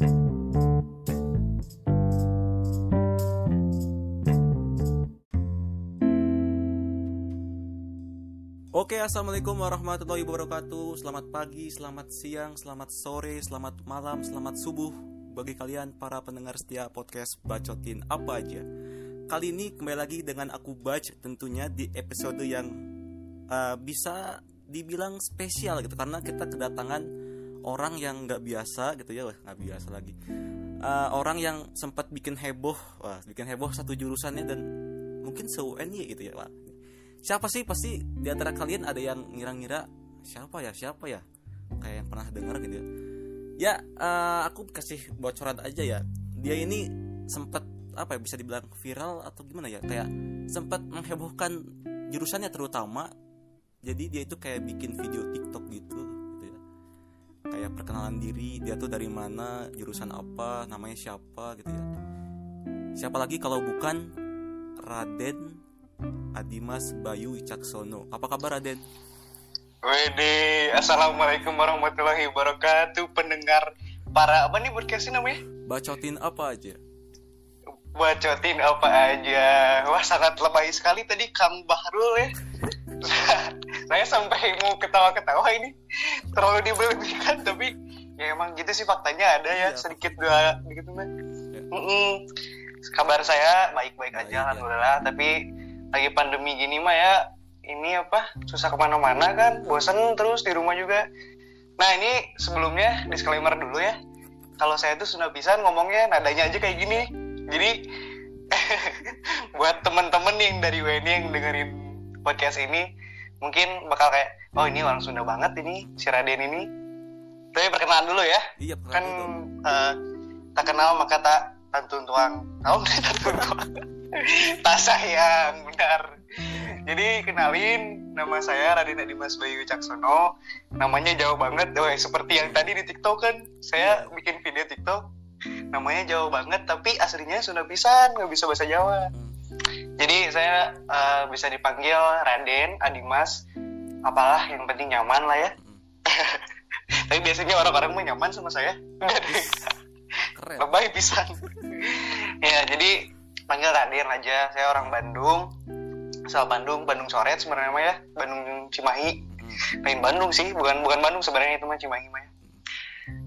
Oke, assalamualaikum warahmatullahi wabarakatuh. Selamat pagi, selamat siang, selamat sore, selamat malam, selamat subuh bagi kalian para pendengar setia podcast Bacotin apa aja. Kali ini kembali lagi dengan aku Bac tentunya di episode yang uh, bisa dibilang spesial gitu karena kita kedatangan orang yang nggak biasa gitu ya, nggak biasa lagi. Uh, orang yang sempat bikin heboh, wah, bikin heboh satu jurusannya dan mungkin se UNY gitu ya, Wah, siapa sih? Pasti di antara kalian ada yang ngira-ngira siapa ya? Siapa ya? Kayak yang pernah dengar gitu ya. Ya uh, aku kasih bocoran aja ya. Dia ini sempat apa ya bisa dibilang viral atau gimana ya? Kayak sempat menghebohkan jurusannya terutama. Jadi dia itu kayak bikin video TikTok kayak perkenalan diri dia tuh dari mana jurusan apa namanya siapa gitu ya siapa lagi kalau bukan Raden Adimas Bayu Wicaksono. Apa kabar Raden? Wede, assalamualaikum warahmatullahi wabarakatuh, pendengar para apa nih podcast namanya? Bacotin apa aja? Bacotin apa aja? Wah sangat lebay sekali tadi Kang Bahrul ya. Saya sampai mau ketawa-ketawa ini terlalu diberlebihan tapi ya emang gitu sih faktanya ada ya iya. sedikit dua gitu mah. Ya. Mm -mm. Kabar saya baik-baik aja, ya. alhamdulillah. Tapi lagi pandemi gini mah ya ini apa susah ke mana-mana kan bosan terus di rumah juga nah ini sebelumnya disclaimer dulu ya kalau saya tuh sudah bisa ngomongnya nadanya aja kayak gini jadi buat temen-temen yang dari WNI yang dengerin podcast ini mungkin bakal kayak oh ini orang Sunda banget ini si Raden ini. Tapi perkenalan dulu ya. Iya, kan uh, tak kenal maka tak tantun tuang. Tahu nggak tantun tuang. Tak sayang benar. Jadi kenalin nama saya Radina Dimas Bayu Caksono. Namanya jauh banget. Oh, seperti yang tadi di TikTok kan. Saya yeah. bikin video TikTok. Namanya jauh banget tapi aslinya sudah pisan nggak bisa bahasa Jawa. Hmm. Jadi saya uh, bisa dipanggil Raden Adimas apalah yang penting nyaman lah ya. Tapi biasanya orang-orang mau nyaman sama saya. Keren. Lebay pisan. Ya jadi panggil Raden aja. Saya orang Bandung. Asal Bandung Bandung Coret sebenarnya mah ya. Bandung Cimahi. Lain Bandung sih. Bukan bukan Bandung sebenarnya itu mah Cimahi mah ya.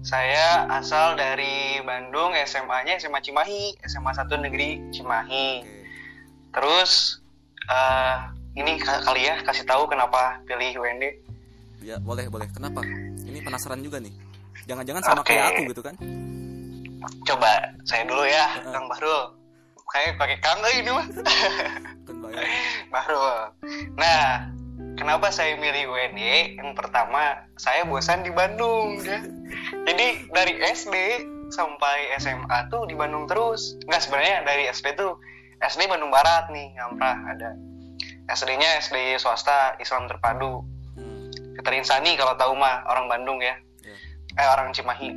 saya asal dari Bandung SMA-nya SMA Cimahi SMA satu negeri Cimahi terus uh, ini kali ya kasih tahu kenapa pilih UND ya boleh boleh. Kenapa? Ini penasaran juga nih. Jangan-jangan sama okay. kayak aku gitu kan? Coba saya dulu ya uh Kang Bahrul. Kayak pakai kang ini mah. Baru nah kenapa saya milih UNY yang pertama saya bosan di Bandung ya. Jadi dari SD sampai SMA tuh di Bandung terus. Nggak sebenarnya dari SD tuh SD Bandung Barat nih ngamprah ada. SD-nya SD swasta Islam Terpadu. Keterin Sani kalau tahu mah orang Bandung ya. Yeah. eh orang Cimahi.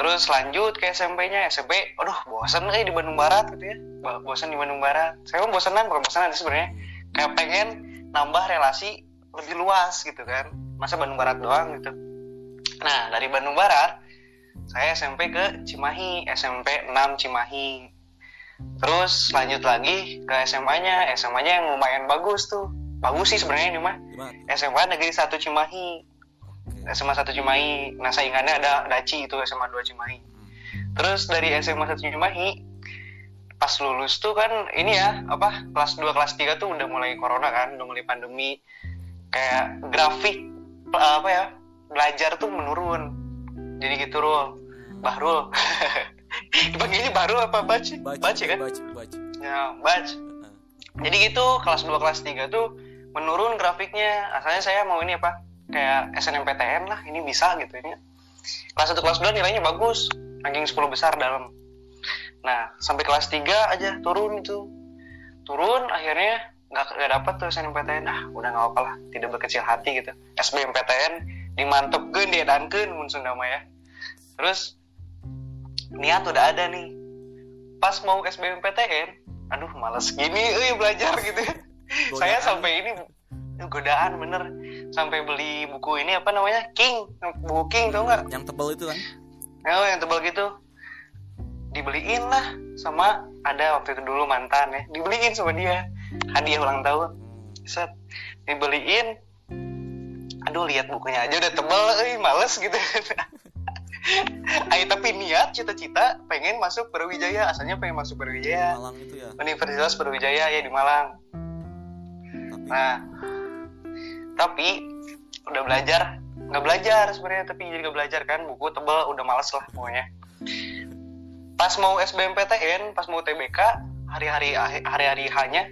Terus lanjut ke SMP-nya SMP aduh bosan eh di Bandung Barat gitu ya. Bosan di Bandung Barat. Saya pun bosanan bukan bosanan sebenarnya. Kayak pengen nambah relasi lebih luas gitu kan. Masa Bandung Barat doang gitu. Nah dari Bandung Barat saya SMP ke Cimahi SMP 6 Cimahi terus lanjut lagi ke SMA-nya SMA-nya yang lumayan bagus tuh. Bagus sih sebenarnya ini mah. SMA Negeri 1 Cimahi. SMA 1 Cimahi. Nah saingannya ada Daci itu SMA 2 Cimahi. Terus dari SMA 1 Cimahi pas lulus tuh kan ini ya apa kelas 2 kelas 3 tuh udah mulai corona kan udah mulai pandemi. Kayak grafik apa ya belajar tuh menurun. Jadi gitu Rul. Bahrul dipanggilnya Bahrul apa Baci? Baci kan? Baci Baci. Ya jadi gitu kelas 2 kelas 3 tuh menurun grafiknya. Asalnya saya mau ini apa? Kayak SNMPTN lah ini bisa gitu ini. Kelas 1 kelas 2 nilainya bagus ranking 10 besar dalam. Nah sampai kelas 3 aja turun itu. Turun akhirnya nggak nggak dapat tuh SNMPTN ah udah nggak apa lah tidak berkecil hati gitu. SBMPTN dimantepkan dia danken mun Sunda ya. Terus niat udah ada nih. Pas mau SBMPTN aduh males gini eh belajar gitu. Saya sampai ini godaan bener. Sampai beli buku ini apa namanya King buku King tau nggak? Yang tebal itu kan? Oh yang tebal gitu. Dibeliin lah sama ada waktu itu dulu mantan ya. Dibeliin sama dia. Hadiah ulang tahun. Set. Dibeliin. Aduh lihat bukunya aja udah tebel eh males gitu Ayo tapi niat cita-cita pengen masuk Brawijaya. Asalnya pengen masuk Brawijaya. Malang itu ya? Universitas Brawijaya ya di Malang. Tapi nah tapi udah belajar. Nggak belajar sebenarnya tapi jadi nggak belajar kan. Buku tebel udah males lah pokoknya. Pas mau SBMPTN pas mau TBK hari-hari hari-hari hanya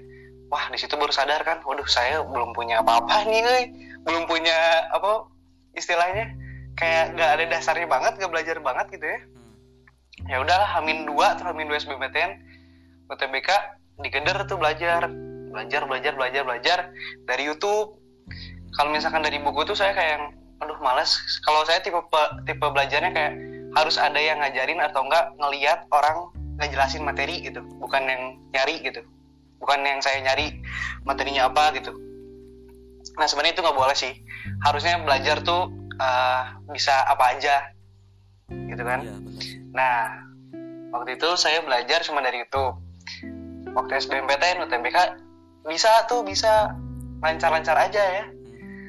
wah di situ baru sadar kan. Waduh saya belum punya apa-apa nih euy. belum punya apa istilahnya kayak nggak ada dasarnya banget nggak belajar banget gitu ya. Hmm. ya udahlah hamin dua atau hamin dua SBMPTN UTBK digeder tuh belajar. Belajar belajar belajar belajar dari YouTube. Kalau misalkan dari buku tuh saya kayak yang aduh malas kalau saya tipe tipe belajarnya kayak harus ada yang ngajarin atau enggak ngeliat orang ngejelasin materi gitu. Bukan yang nyari gitu. Bukan yang saya nyari materinya apa gitu. Nah sebenarnya itu nggak boleh sih. Harusnya belajar tuh eh, bisa apa aja gitu kan iya sih Nah, waktu itu saya belajar cuma dari YouTube. Waktu SBMPTN, UTBK bisa tuh bisa lancar-lancar aja ya.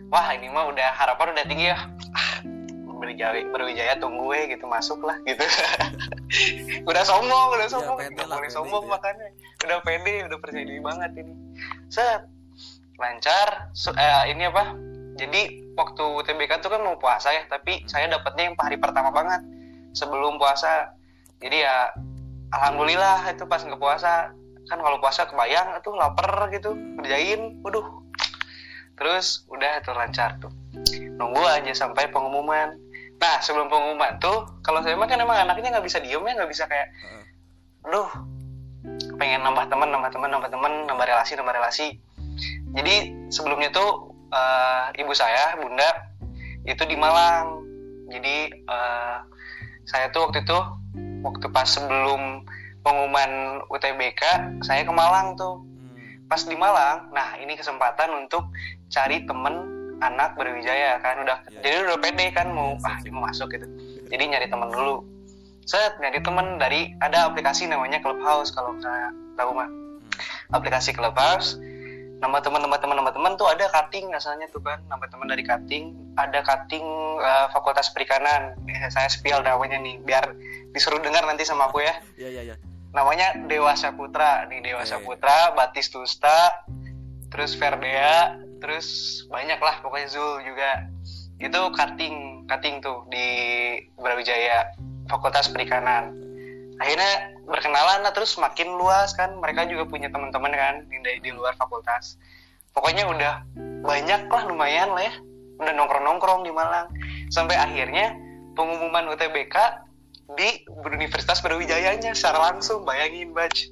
Wah ini mah udah harapan udah tinggi ya. Ah, berwijaya, berwijaya tunggu ya gitu masuk lah gitu. udah sombong, udah sombong. pede Nggak lah, boleh sombong ya. makanya. Udah pede, udah percaya diri banget ini. Set, lancar. So- eh, ini apa? Jadi waktu UTBK tuh kan mau puasa ya, tapi saya dapatnya yang hari pertama banget sebelum puasa. Jadi ya alhamdulillah itu pas nggak puasa kan kalau puasa kebayang itu lapar gitu kerjain, waduh. Terus udah itu lancar tuh. Nunggu aja sampai pengumuman. Nah sebelum pengumuman tuh kalau saya kan emang anaknya nggak bisa diem ya nggak bisa kayak Heeh. aduh pengen nambah teman nambah teman nambah teman nambah relasi nambah relasi jadi sebelumnya tuh eh, ibu saya bunda itu di Malang. Jadi eh, saya tuh waktu itu waktu pas sebelum pengumuman UTBK saya ke Malang tuh. Hmm. pas di Malang nah ini kesempatan untuk cari temen anak Brawijaya kan. Udah Iya. jadi udah pede kan mau Iya, ah dia mau masuk gitu. Jadi nyari temen dulu. Set nyari temen dari ada aplikasi namanya Clubhouse kalau nggak tahu mah. Hmm. aplikasi Clubhouse nama teman nama teman nama teman tuh ada cutting asalnya tuh kan nama teman dari cutting ada cutting eh, Fakultas Perikanan. Eh, saya spill namanya nih biar disuruh dengar nanti sama aku ya. Iya iya iya. namanya Dewasa Putra. Nih Dewasa. Putra Batis Tusta terus Verdea terus banyak lah pokoknya Zul juga. Itu cutting cutting tuh di Brawijaya Fakultas Perikanan akhirnya berkenalan lah terus makin luas kan. Mereka juga punya teman-teman kan dari di luar fakultas. Pokoknya udah banyak lah lumayan lah ya. Udah nongkrong-nongkrong di Malang. Sampai akhirnya pengumuman UTBK di Universitas Brawijayanya secara langsung. Bayangin baj.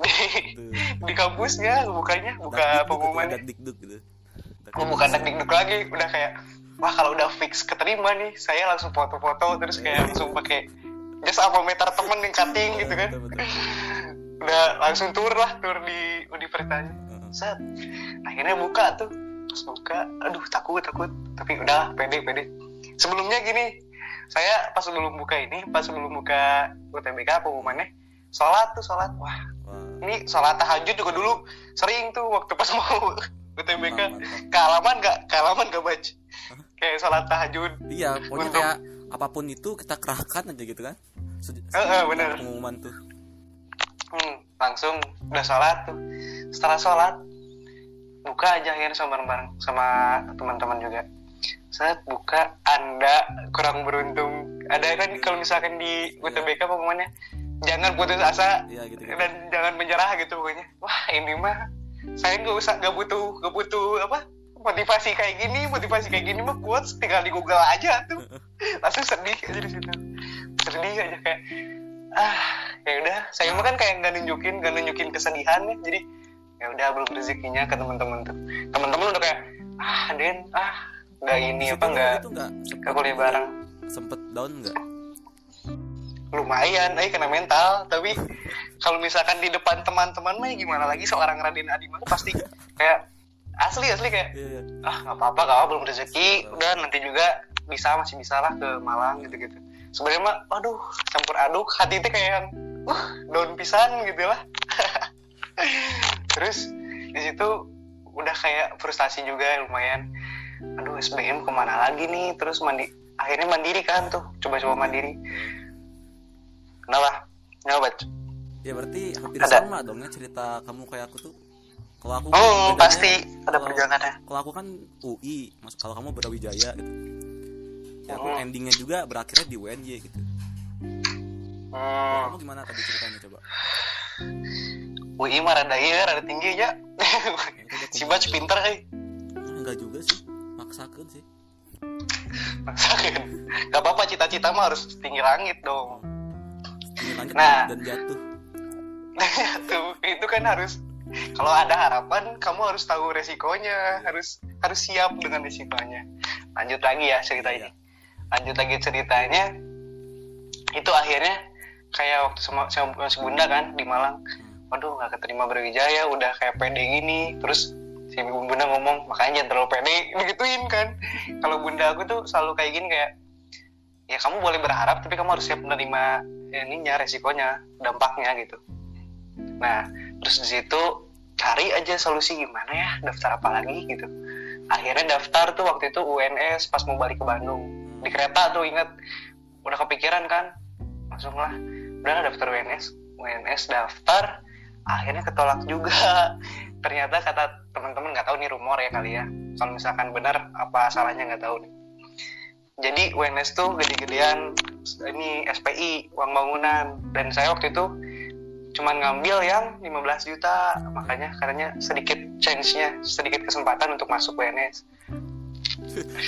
Di, di kampusnya bukanya buka Dak dikduk gitu. Dak oh, bukan dak dikduk lagi. Udah kayak wah kalau udah fix keterima nih saya langsung foto-foto terus kayak langsung pakai jas apa meter temen yang cutting gitu kan? Betul, betul. udah langsung tur lah tur di universitasnya set. Akhirnya buka tuh. Pas buka aduh takut takut. Tapi udah pede pede. Sebelumnya gini saya pas sebelum buka ini pas sebelum buka UTBK pengumumannya sholat tuh sholat. Wah ini sholat tahajud juga dulu. Sering tuh waktu pas mau UTBK kealaman gak kealaman gak baca kayak sholat tahajud. Iya, pokoknya Untuk- kayak apa pun itu kita kerahkan aja gitu kan. Sejak Eh, eh, bener. pengumuman tuh. hmm, langsung udah sholat tuh setelah sholat buka aja akhirnya sama bareng-bareng sama teman-teman juga saat buka anda kurang beruntung ada kan kalau misalkan di UTBK pengumumannya jangan putus asa Iya gitu. gitu. dan jangan menyerah gitu pokoknya wah ini mah saya nggak usah nggak butuh nggak butuh apa motivasi kayak gini motivasi kayak gini mah quotes tinggal di Google aja tuh langsung sedih aja di situ sedih aja kayak ah ya udah. Saya mah kan kayak nggak nunjukin nggak nunjukin kesedihan ya jadi ya udah belum rezekinya ke teman-teman tuh. Teman-teman udah kayak ah Den ah nggak ini Di apa nggak nggak kuliah bareng. Sempet down nggak? lumayan eh kena mental tapi kalau misalkan di depan teman-teman mah ya gimana lagi? Seorang Raden Adi mah pasti kayak asli asli kayak Iya iya. ah nggak apa-apa kalau belum rezeki. Udah nanti juga bisa masih bisa lah ke Malang gitu-gitu sebenarnya mah aduh campur aduk. Hati itu kayak yang uh daun pisan gitu lah. Terus di situ udah kayak frustasi juga lumayan. Aduh SBM ke mana lagi nih? Terus mandi akhirnya mandiri kan tuh coba-coba mandiri. Kenapa? Kenapa ya berarti hampir Ada. sama dong ya cerita kamu kayak aku tuh. Kalau aku oh bedanya- pasti ada perjalanannya kalau aku kan UI mas kalau kamu Brawijaya gitu ya aku Hmm. endingnya juga berakhirnya di UNY gitu Kalau hmm. kamu gimana tadi ceritanya coba UI mah rada iya rada tinggi aja Ya, coba si. Bac pinter eh Ah, enggak juga sih maksakan sih maksakan gak apa-apa cita-cita mah harus tinggi langit dong ini lanjut Nah. dan jatuh tuh itu kan harus kalau ada harapan kamu harus tahu resikonya harus harus siap dengan resikonya lanjut lagi ya ceritanya Iya. Lanjut lagi ceritanya. Itu akhirnya kayak waktu sama sama si bunda kan di Malang. Waduh nggak keterima Brawijaya udah kayak pede gini. Terus si bunda ngomong makanya jangan terlalu pede begituin kan. Kalau bunda aku tuh selalu kayak gini kayak ya kamu boleh berharap tapi kamu harus siap menerima ininya resikonya dampaknya gitu. Nah terus di situ cari aja solusi gimana ya daftar apa lagi gitu. Akhirnya daftar tuh waktu itu UNS pas mau balik ke Bandung di kereta tuh inget udah kepikiran kan langsung lah udah daftar UNS UNS daftar akhirnya ketolak juga. Ternyata kata teman-teman nggak tahu nih rumor ya kali ya. Kalau misalkan benar apa salahnya nggak tahu nih. Jadi UNS tuh gede-gedean ini SPI uang bangunan. Dan saya waktu itu cuman ngambil yang 15 juta. Makanya katanya sedikit chance-nya sedikit kesempatan untuk masuk UNS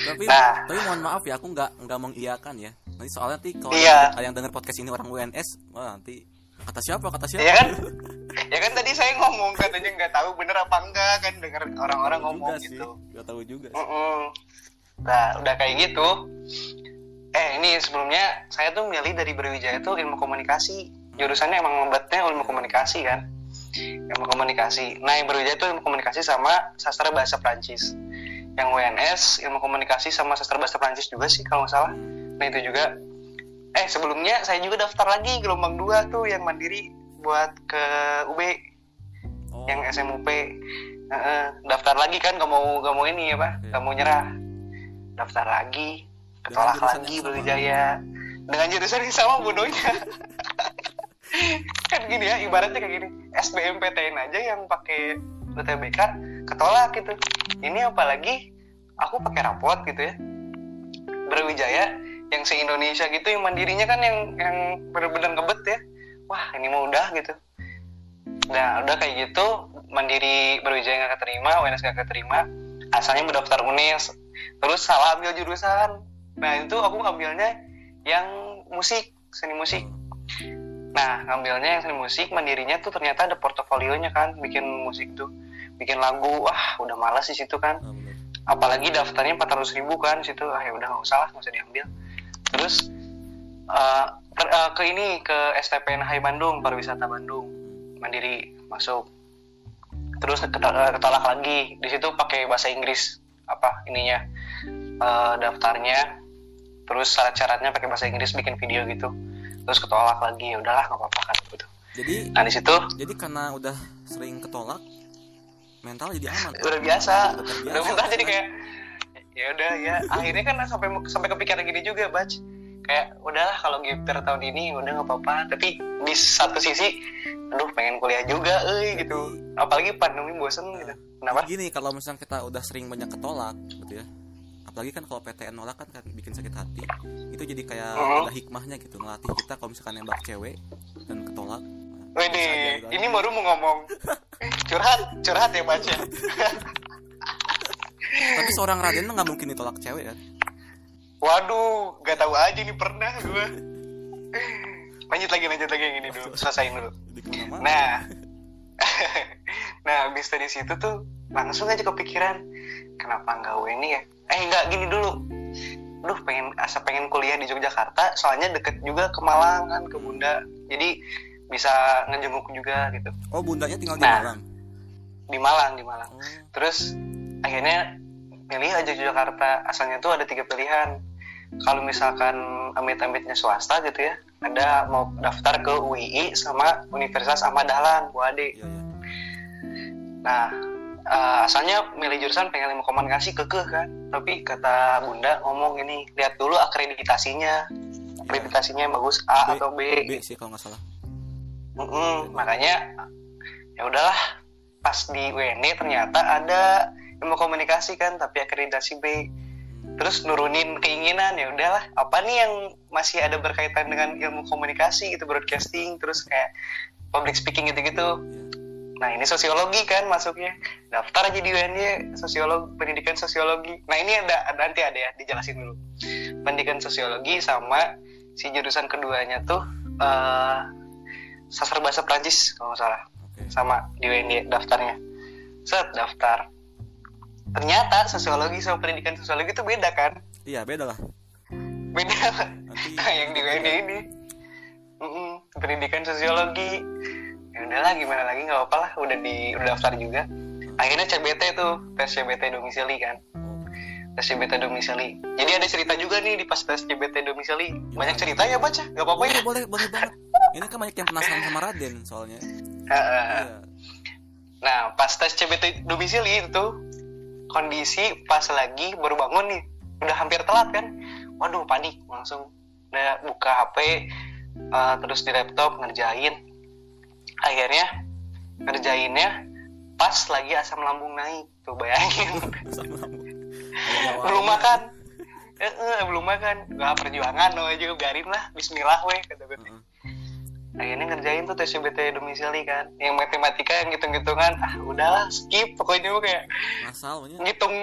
tapi Nah. tapi mohon maaf ya aku nggak nggak mengiyakan ya nanti soalnya nanti kalau Iya. ada yang dengar podcast ini orang UNS wah nanti kata siapa kata siapa ya kan ya kan tadi saya ngomong katanya nggak tahu bener apa enggak kan dengar orang-orang ngomong juga sih gitu nggak tahu juga sih. Mm-mm. Nah, udah kayak gitu. Eh, ini sebelumnya saya tuh milih dari Brawijaya tuh ilmu komunikasi. Jurusannya emang memberatnya ilmu komunikasi kan. Ilmu komunikasi. Nah, yang Brawijaya tuh ilmu komunikasi sama sastra bahasa Prancis. Yang WNS ilmu komunikasi sama sastra bahasa Prancis juga sih kalau nggak salah. Nah, itu juga. Eh, sebelumnya saya juga daftar lagi gelombang 2 tuh yang mandiri buat ke UB oh. yang SMUP Heeh, daftar lagi kan gak mau gak mau ini ya pak gak mau nyerah. Daftar lagi ketolak jurusan lagi. Brawijaya. Dengan jurusan yang sama bodohnya. Kan gini ya ibaratnya kayak gini. SBMPTN aja yang pakai UTBK ketolak gitu. Ini apalagi aku pakai rapot gitu ya. Brawijaya yang se Indonesia gitu yang mandirinya kan yang yang benar-benar ngebet ya. Wah ini mah udah gitu. Nah udah kayak gitu mandiri Brawijaya nggak keterima UNS nggak keterima asalnya mau daftar UNES terus salah ambil jurusan. Nah itu aku ngambilnya yang musik seni musik. Nah ngambilnya yang seni musik mandirinya tuh ternyata ada portofolionya kan bikin musik tuh bikin lagu wah udah malas di situ kan. Ah, apalagi daftarnya 400 ribu kan situ ah ya udah nggak usah lah nggak usah diambil. Terus eh, ter- eh, ke ini ke STPN Hai Bandung pariwisata Bandung. Mandiri masuk. Terus eh, ketolak lagi. Di situ pakai bahasa Inggris apa ininya eh, daftarnya. Terus syarat-syaratnya pakai bahasa Inggris bikin video gitu. Terus ketolak lagi ya udahlah nggak apa-apa kan gitu. Jadi nah di situ jadi karena udah sering ketolak mental jadi aman. Udah biasa. Udah terbiasa. udah mental jadi kayak ya udah ya. Akhirnya kan sampai sampai kepikiran gini juga bac kayak udahlah kalau gifter tahun ini udah nggak apa-apa. Tapi di satu sisi aduh pengen kuliah juga eh gitu. Apalagi pandemi bosen gitu. kenapa? gini kalau misalnya kita udah sering banyak ketolak gitu ya apalagi kan kalau PTN nolak kan, kan bikin sakit hati itu jadi kayak Mhm. ada hikmahnya gitu ngelatih kita kalau misalkan nembak cewek dan ketolak Gitu. ini baru mau ngomong. Curhat curhat ya baca tapi seorang Raden nggak mungkin ditolak cewek kan? Waduh gak tahu aja nih pernah gue lanjut lagi lanjut lagi yang ini dulu. Selesaiin dulu. Nah, nah habis dari situ tuh langsung aja kepikiran kenapa nggak UNI ya? Eh nggak gini dulu. Duh pengen asa pengen kuliah di Yogyakarta, soalnya deket juga ke Malang kan ke Bunda, jadi bisa ngejenguk juga gitu. Oh bundanya tinggal di Nah. Malang? di Malang di Malang. oh. Terus akhirnya pilih aja Yogyakarta. Asalnya tuh ada tiga pilihan. Kalau misalkan amit-amitnya swasta gitu ya, ada mau daftar ke UII sama Universitas Ahmad Dahlan UAD iya iya. Nah eh, asalnya milih jurusan pengen ilmu komunikasi kekeh kan. Tapi kata bunda ngomong ini lihat dulu akreditasinya. Akreditasinya yang bagus A B- atau B, B sih kalau nggak salah Mm-mm, makanya ya udahlah. Pas di UND ternyata ada ilmu komunikasi kan tapi akreditasi B. Terus nurunin keinginan ya udahlah. Apa nih yang masih ada berkaitan dengan ilmu komunikasi gitu broadcasting terus kayak public speaking gitu-gitu. Iya. nah ini sosiologi kan masuknya. Daftar aja di UNY sosiologi pendidikan sosiologi. Nah ini ada, ada nanti ada ya dijelasin dulu. Pendidikan sosiologi sama si jurusan keduanya tuh eh sastra bahasa Prancis kalau nggak salah. Oke. Sama di UNY daftarnya. Set daftar. Ternyata sosiologi sama pendidikan sosiologi itu beda kan? Iya beda lah. Beda. Nanti Nah, yang di UND ini. Mm-mm, pendidikan sosiologi. Ya udahlah gimana lagi? Nggak apa-apa lah udah di udah daftar juga. Akhirnya CBT tuh tes CBT domisili kan? Oh, tes CBT domisili. Jadi ada cerita juga nih di pas tes CBT domisili. Banyak cerita ya baca nggak apa-apa ya? Boleh boleh boleh banget ini kan banyak yang penasaran sama Raden soalnya. Heeh. iya. Nah pas tes CBT domisili itu kondisi pas lagi baru bangun nih. Udah hampir telat kan? Waduh panik. Langsung udah buka HP uh, terus di laptop ngerjain. Akhirnya ngerjainnya pas lagi asam lambung naik. Tuh bayangin. Belum makan. Eh, eh, belum makan. Gak perjuangan no aja biarin lah. Bismillah weh kata gue. Heeh. Akhirnya ngerjain tuh tes CBT domisili kan. Yang matematika yang hitung-hitungan ah udahlah skip pokoknya gue kayak ngasal banyak ngitung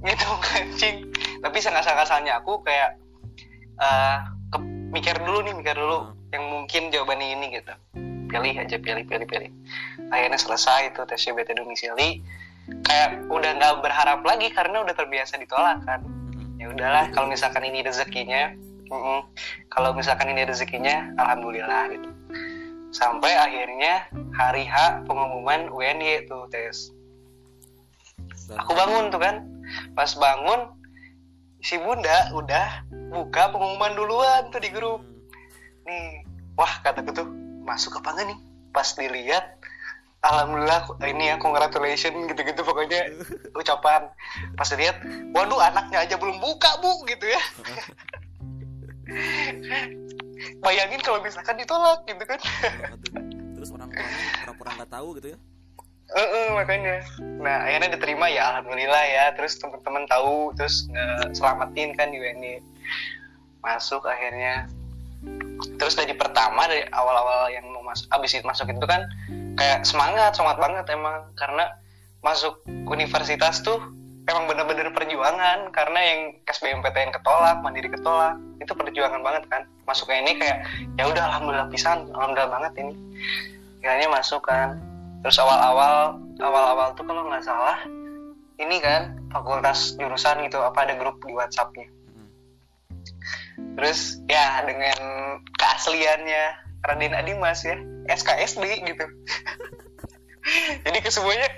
ngitung kancing tapi sangat-sangatnya aku kayak eh ke- mikir dulu nih mikir dulu Hmm. yang mungkin jawabannya ini gitu. Pilih aja pilih pilih pilih. Akhirnya selesai itu tes CBT domisili. Kayak udah nggak berharap lagi karena udah terbiasa ditolak kan. Heeh. ya udahlah kalau misalkan ini rezekinya mm-mm. kalau misalkan ini rezekinya alhamdulillah gitu sampai akhirnya hari H pengumuman UNY tuh tes. Aku bangun tuh kan. Pas bangun si bunda udah buka pengumuman duluan tuh di grup. Nih wah kataku tuh masuk apa enggak nih? Pas dilihat alhamdulillah ini ya congratulations gitu-gitu pokoknya ucapan. Pas dilihat waduh anaknya aja belum buka bu gitu ya bayangin kalau misalkan ditolak gitu kan. Terus orang tuanya pura-pura nggak tahu gitu ya? Heeh, makanya. Nah akhirnya diterima ya alhamdulillah ya. Terus teman-teman tahu terus selamatin kan di UNY masuk akhirnya. Terus dari pertama dari awal-awal yang mau masuk abis itu masuk itu kan kayak semangat semangat banget emang. Karena masuk universitas tuh emang bener-bener perjuangan. Karena yang SBMPTN ketolak mandiri ketolak itu perjuangan banget kan. Masuknya ini kayak ya udah alhamdulillah pisan alhamdulillah banget ini. Akhirnya masuk kan. Terus awal-awal awal-awal tuh kalau nggak salah ini kan fakultas jurusan gitu apa ada grup di WhatsAppnya. Terus ya dengan keasliannya Raden Adimas ya SKSD gitu. Jadi kesemuanya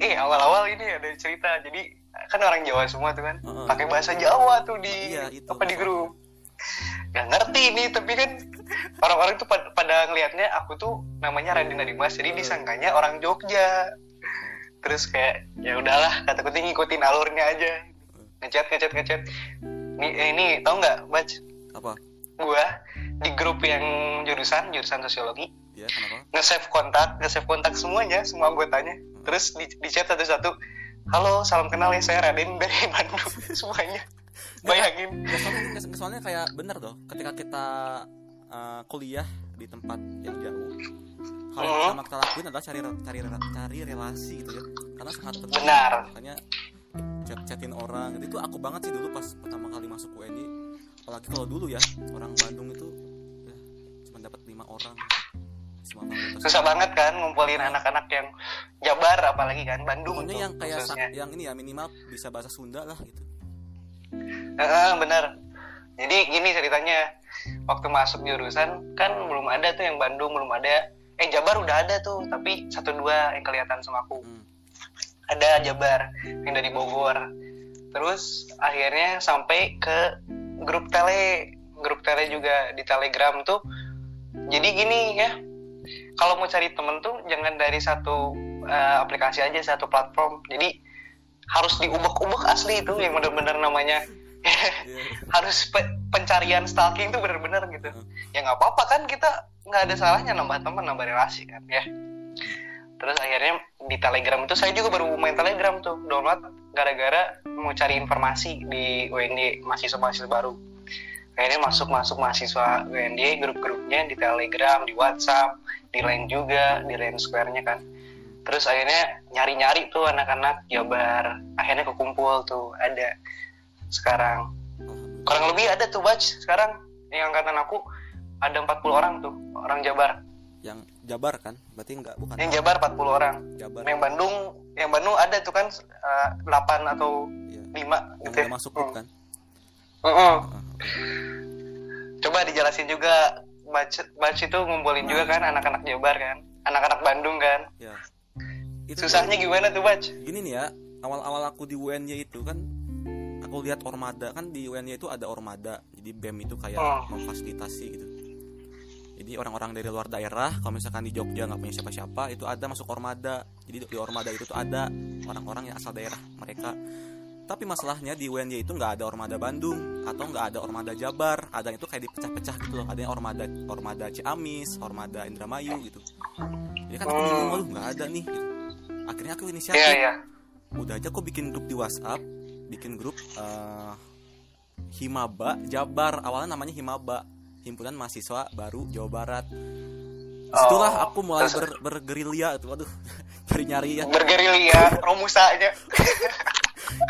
eh awal-awal ini ada cerita. Jadi kan orang Jawa semua tuh kan Heeh. pakai bahasa Jawa tuh di Iya, itu. apa di grup nggak ngerti nih tapi kan orang-orang tuh pada, pada ngelihatnya aku tuh namanya Raden Adimas jadi disangkanya orang Jogja. Terus kayak ya udahlah kata kuting ngikutin alurnya aja. Ngechat ngechat ngechat. Ini eh, ini tau nggak bac apa? Gua di grup yang jurusan jurusan sosiologi. Ya kenapa? Nge-save kontak nge-save kontak semuanya semua anggotanya. Terus di, di chat satu-satu halo salam kenal ya saya Raden dari Bandung. Semuanya bayangin. Soalnya, nggak, soalnya kayak bener tuh ketika kita uh, kuliah di tempat yang jauh hal yang pertama kita lakuin adalah cari cari cari relasi gitu ya. Karena sangat penting. Benar. makanya chat chatin orang gitu. Itu aku banget sih dulu pas pertama kali masuk UNI apalagi kalau dulu ya orang Bandung itu ya cuma dapat lima orang. Susah banget kan ngumpulin anak-anak yang Jabar apalagi kan Bandung pokoknya tuh yang kayak yang ini ya minimal bisa bahasa Sunda lah gitu Heeh, bener jadi gini ceritanya. Waktu masuk jurusan kan belum ada tuh yang Bandung belum ada. Eh Jabar udah ada tuh tapi satu dua yang kelihatan sama aku. Hmm. ada Jabar yang dari Bogor. Terus akhirnya sampai ke grup tele. Grup tele juga di Telegram tuh. Jadi gini ya kalau mau cari temen tuh jangan dari satu uh, aplikasi aja satu platform. Jadi harus diubek-ubek asli itu yang benar-benar namanya. Harus pe pencarian stalking itu benar-benar gitu. Ya nggak apa-apa kan kita nggak ada salahnya nambah teman nambah relasi kan ya. Terus akhirnya di telegram itu saya juga baru main telegram tuh download gara-gara mau cari informasi di UND mahasiswa-mahasiswa baru. Akhirnya masuk masuk mahasiswa UND grup-grupnya di telegram di WhatsApp di lain juga di lain square-nya kan terus akhirnya nyari-nyari tuh anak-anak Jabar akhirnya kekumpul tuh ada sekarang. Kurang lebih ada tuh batch sekarang. Yang angkatan aku ada 40 orang tuh orang Jabar. Yang Jabar kan? Berarti enggak bukan? Yang Jabar 40 orang. Jabar. Yang Bandung yang Bandung ada tuh kan uh, 8 atau Iya. 5 yang gitu udah masuk grup kan? Mm-mm. Ah, oke. coba dijelasin juga batch batch itu ngumpulin juga kan anak-anak Jabar kan. Anak-anak Bandung kan. Ya itu susahnya gimana tuh batch gini nih ya awal-awal aku di UNY itu kan aku lihat ormada kan di UNY itu ada ormada jadi BEM itu kayak Oh. memfasilitasi gitu. Jadi orang-orang dari luar daerah kalau misalkan di Jogja nggak punya siapa-siapa itu ada masuk ormada. Jadi di ormada itu tuh ada orang-orang yang asal daerah mereka. Tapi masalahnya di UNY itu nggak ada ormada Bandung atau nggak ada ormada Jabar ada itu kayak dipecah-pecah gitu loh. Ada yang ormada ormada Ciamis ormada Indramayu gitu. Jadi kan aku bingung "Waduh, nggak ada nih gitu. Akhirnya aku inisiatif iya iya udah aja kok bikin grup di WhatsApp bikin grup eh, Himaba Jabar awalnya namanya Himaba himpunan mahasiswa baru Jawa Barat Setelah Oh, aku mulai ber, bergerilya itu waduh nyari-nyari ya bergerilya romusanya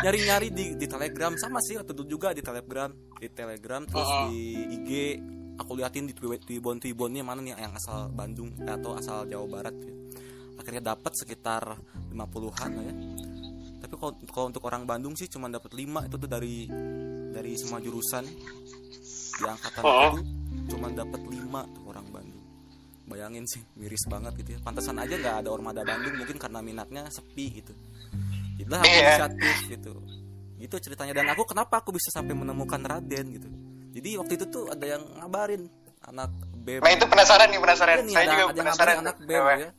nyari-nyari di di Telegram sama sih waktu itu juga di Telegram di Telegram terus Oh. di IG aku liatin di Twibbon Twibbonnya mana nih yang asal Bandung eh, atau asal Jawa Barat ya. Akhirnya dapat sekitar 50-an lah ya. Tapi kalau kalau untuk orang Bandung sih cuma dapat 5 itu tuh dari dari semua jurusan. Di angkatan Oh. itu cuma dapat 5 tuh orang Bandung. Bayangin sih miris banget gitu ya. Pantesan aja nggak ada Ormada Bandung mungkin karena minatnya sepi gitu. Itulah aku Iya. inisiatif gitu. Gitu ceritanya. Dan aku kenapa aku bisa sampai menemukan Raden gitu? Jadi waktu itu tuh ada yang ngabarin anak BEM nah itu penasaran nih penasaran. Iya nih, saya ada, juga ada penasaran. anak. BEM ya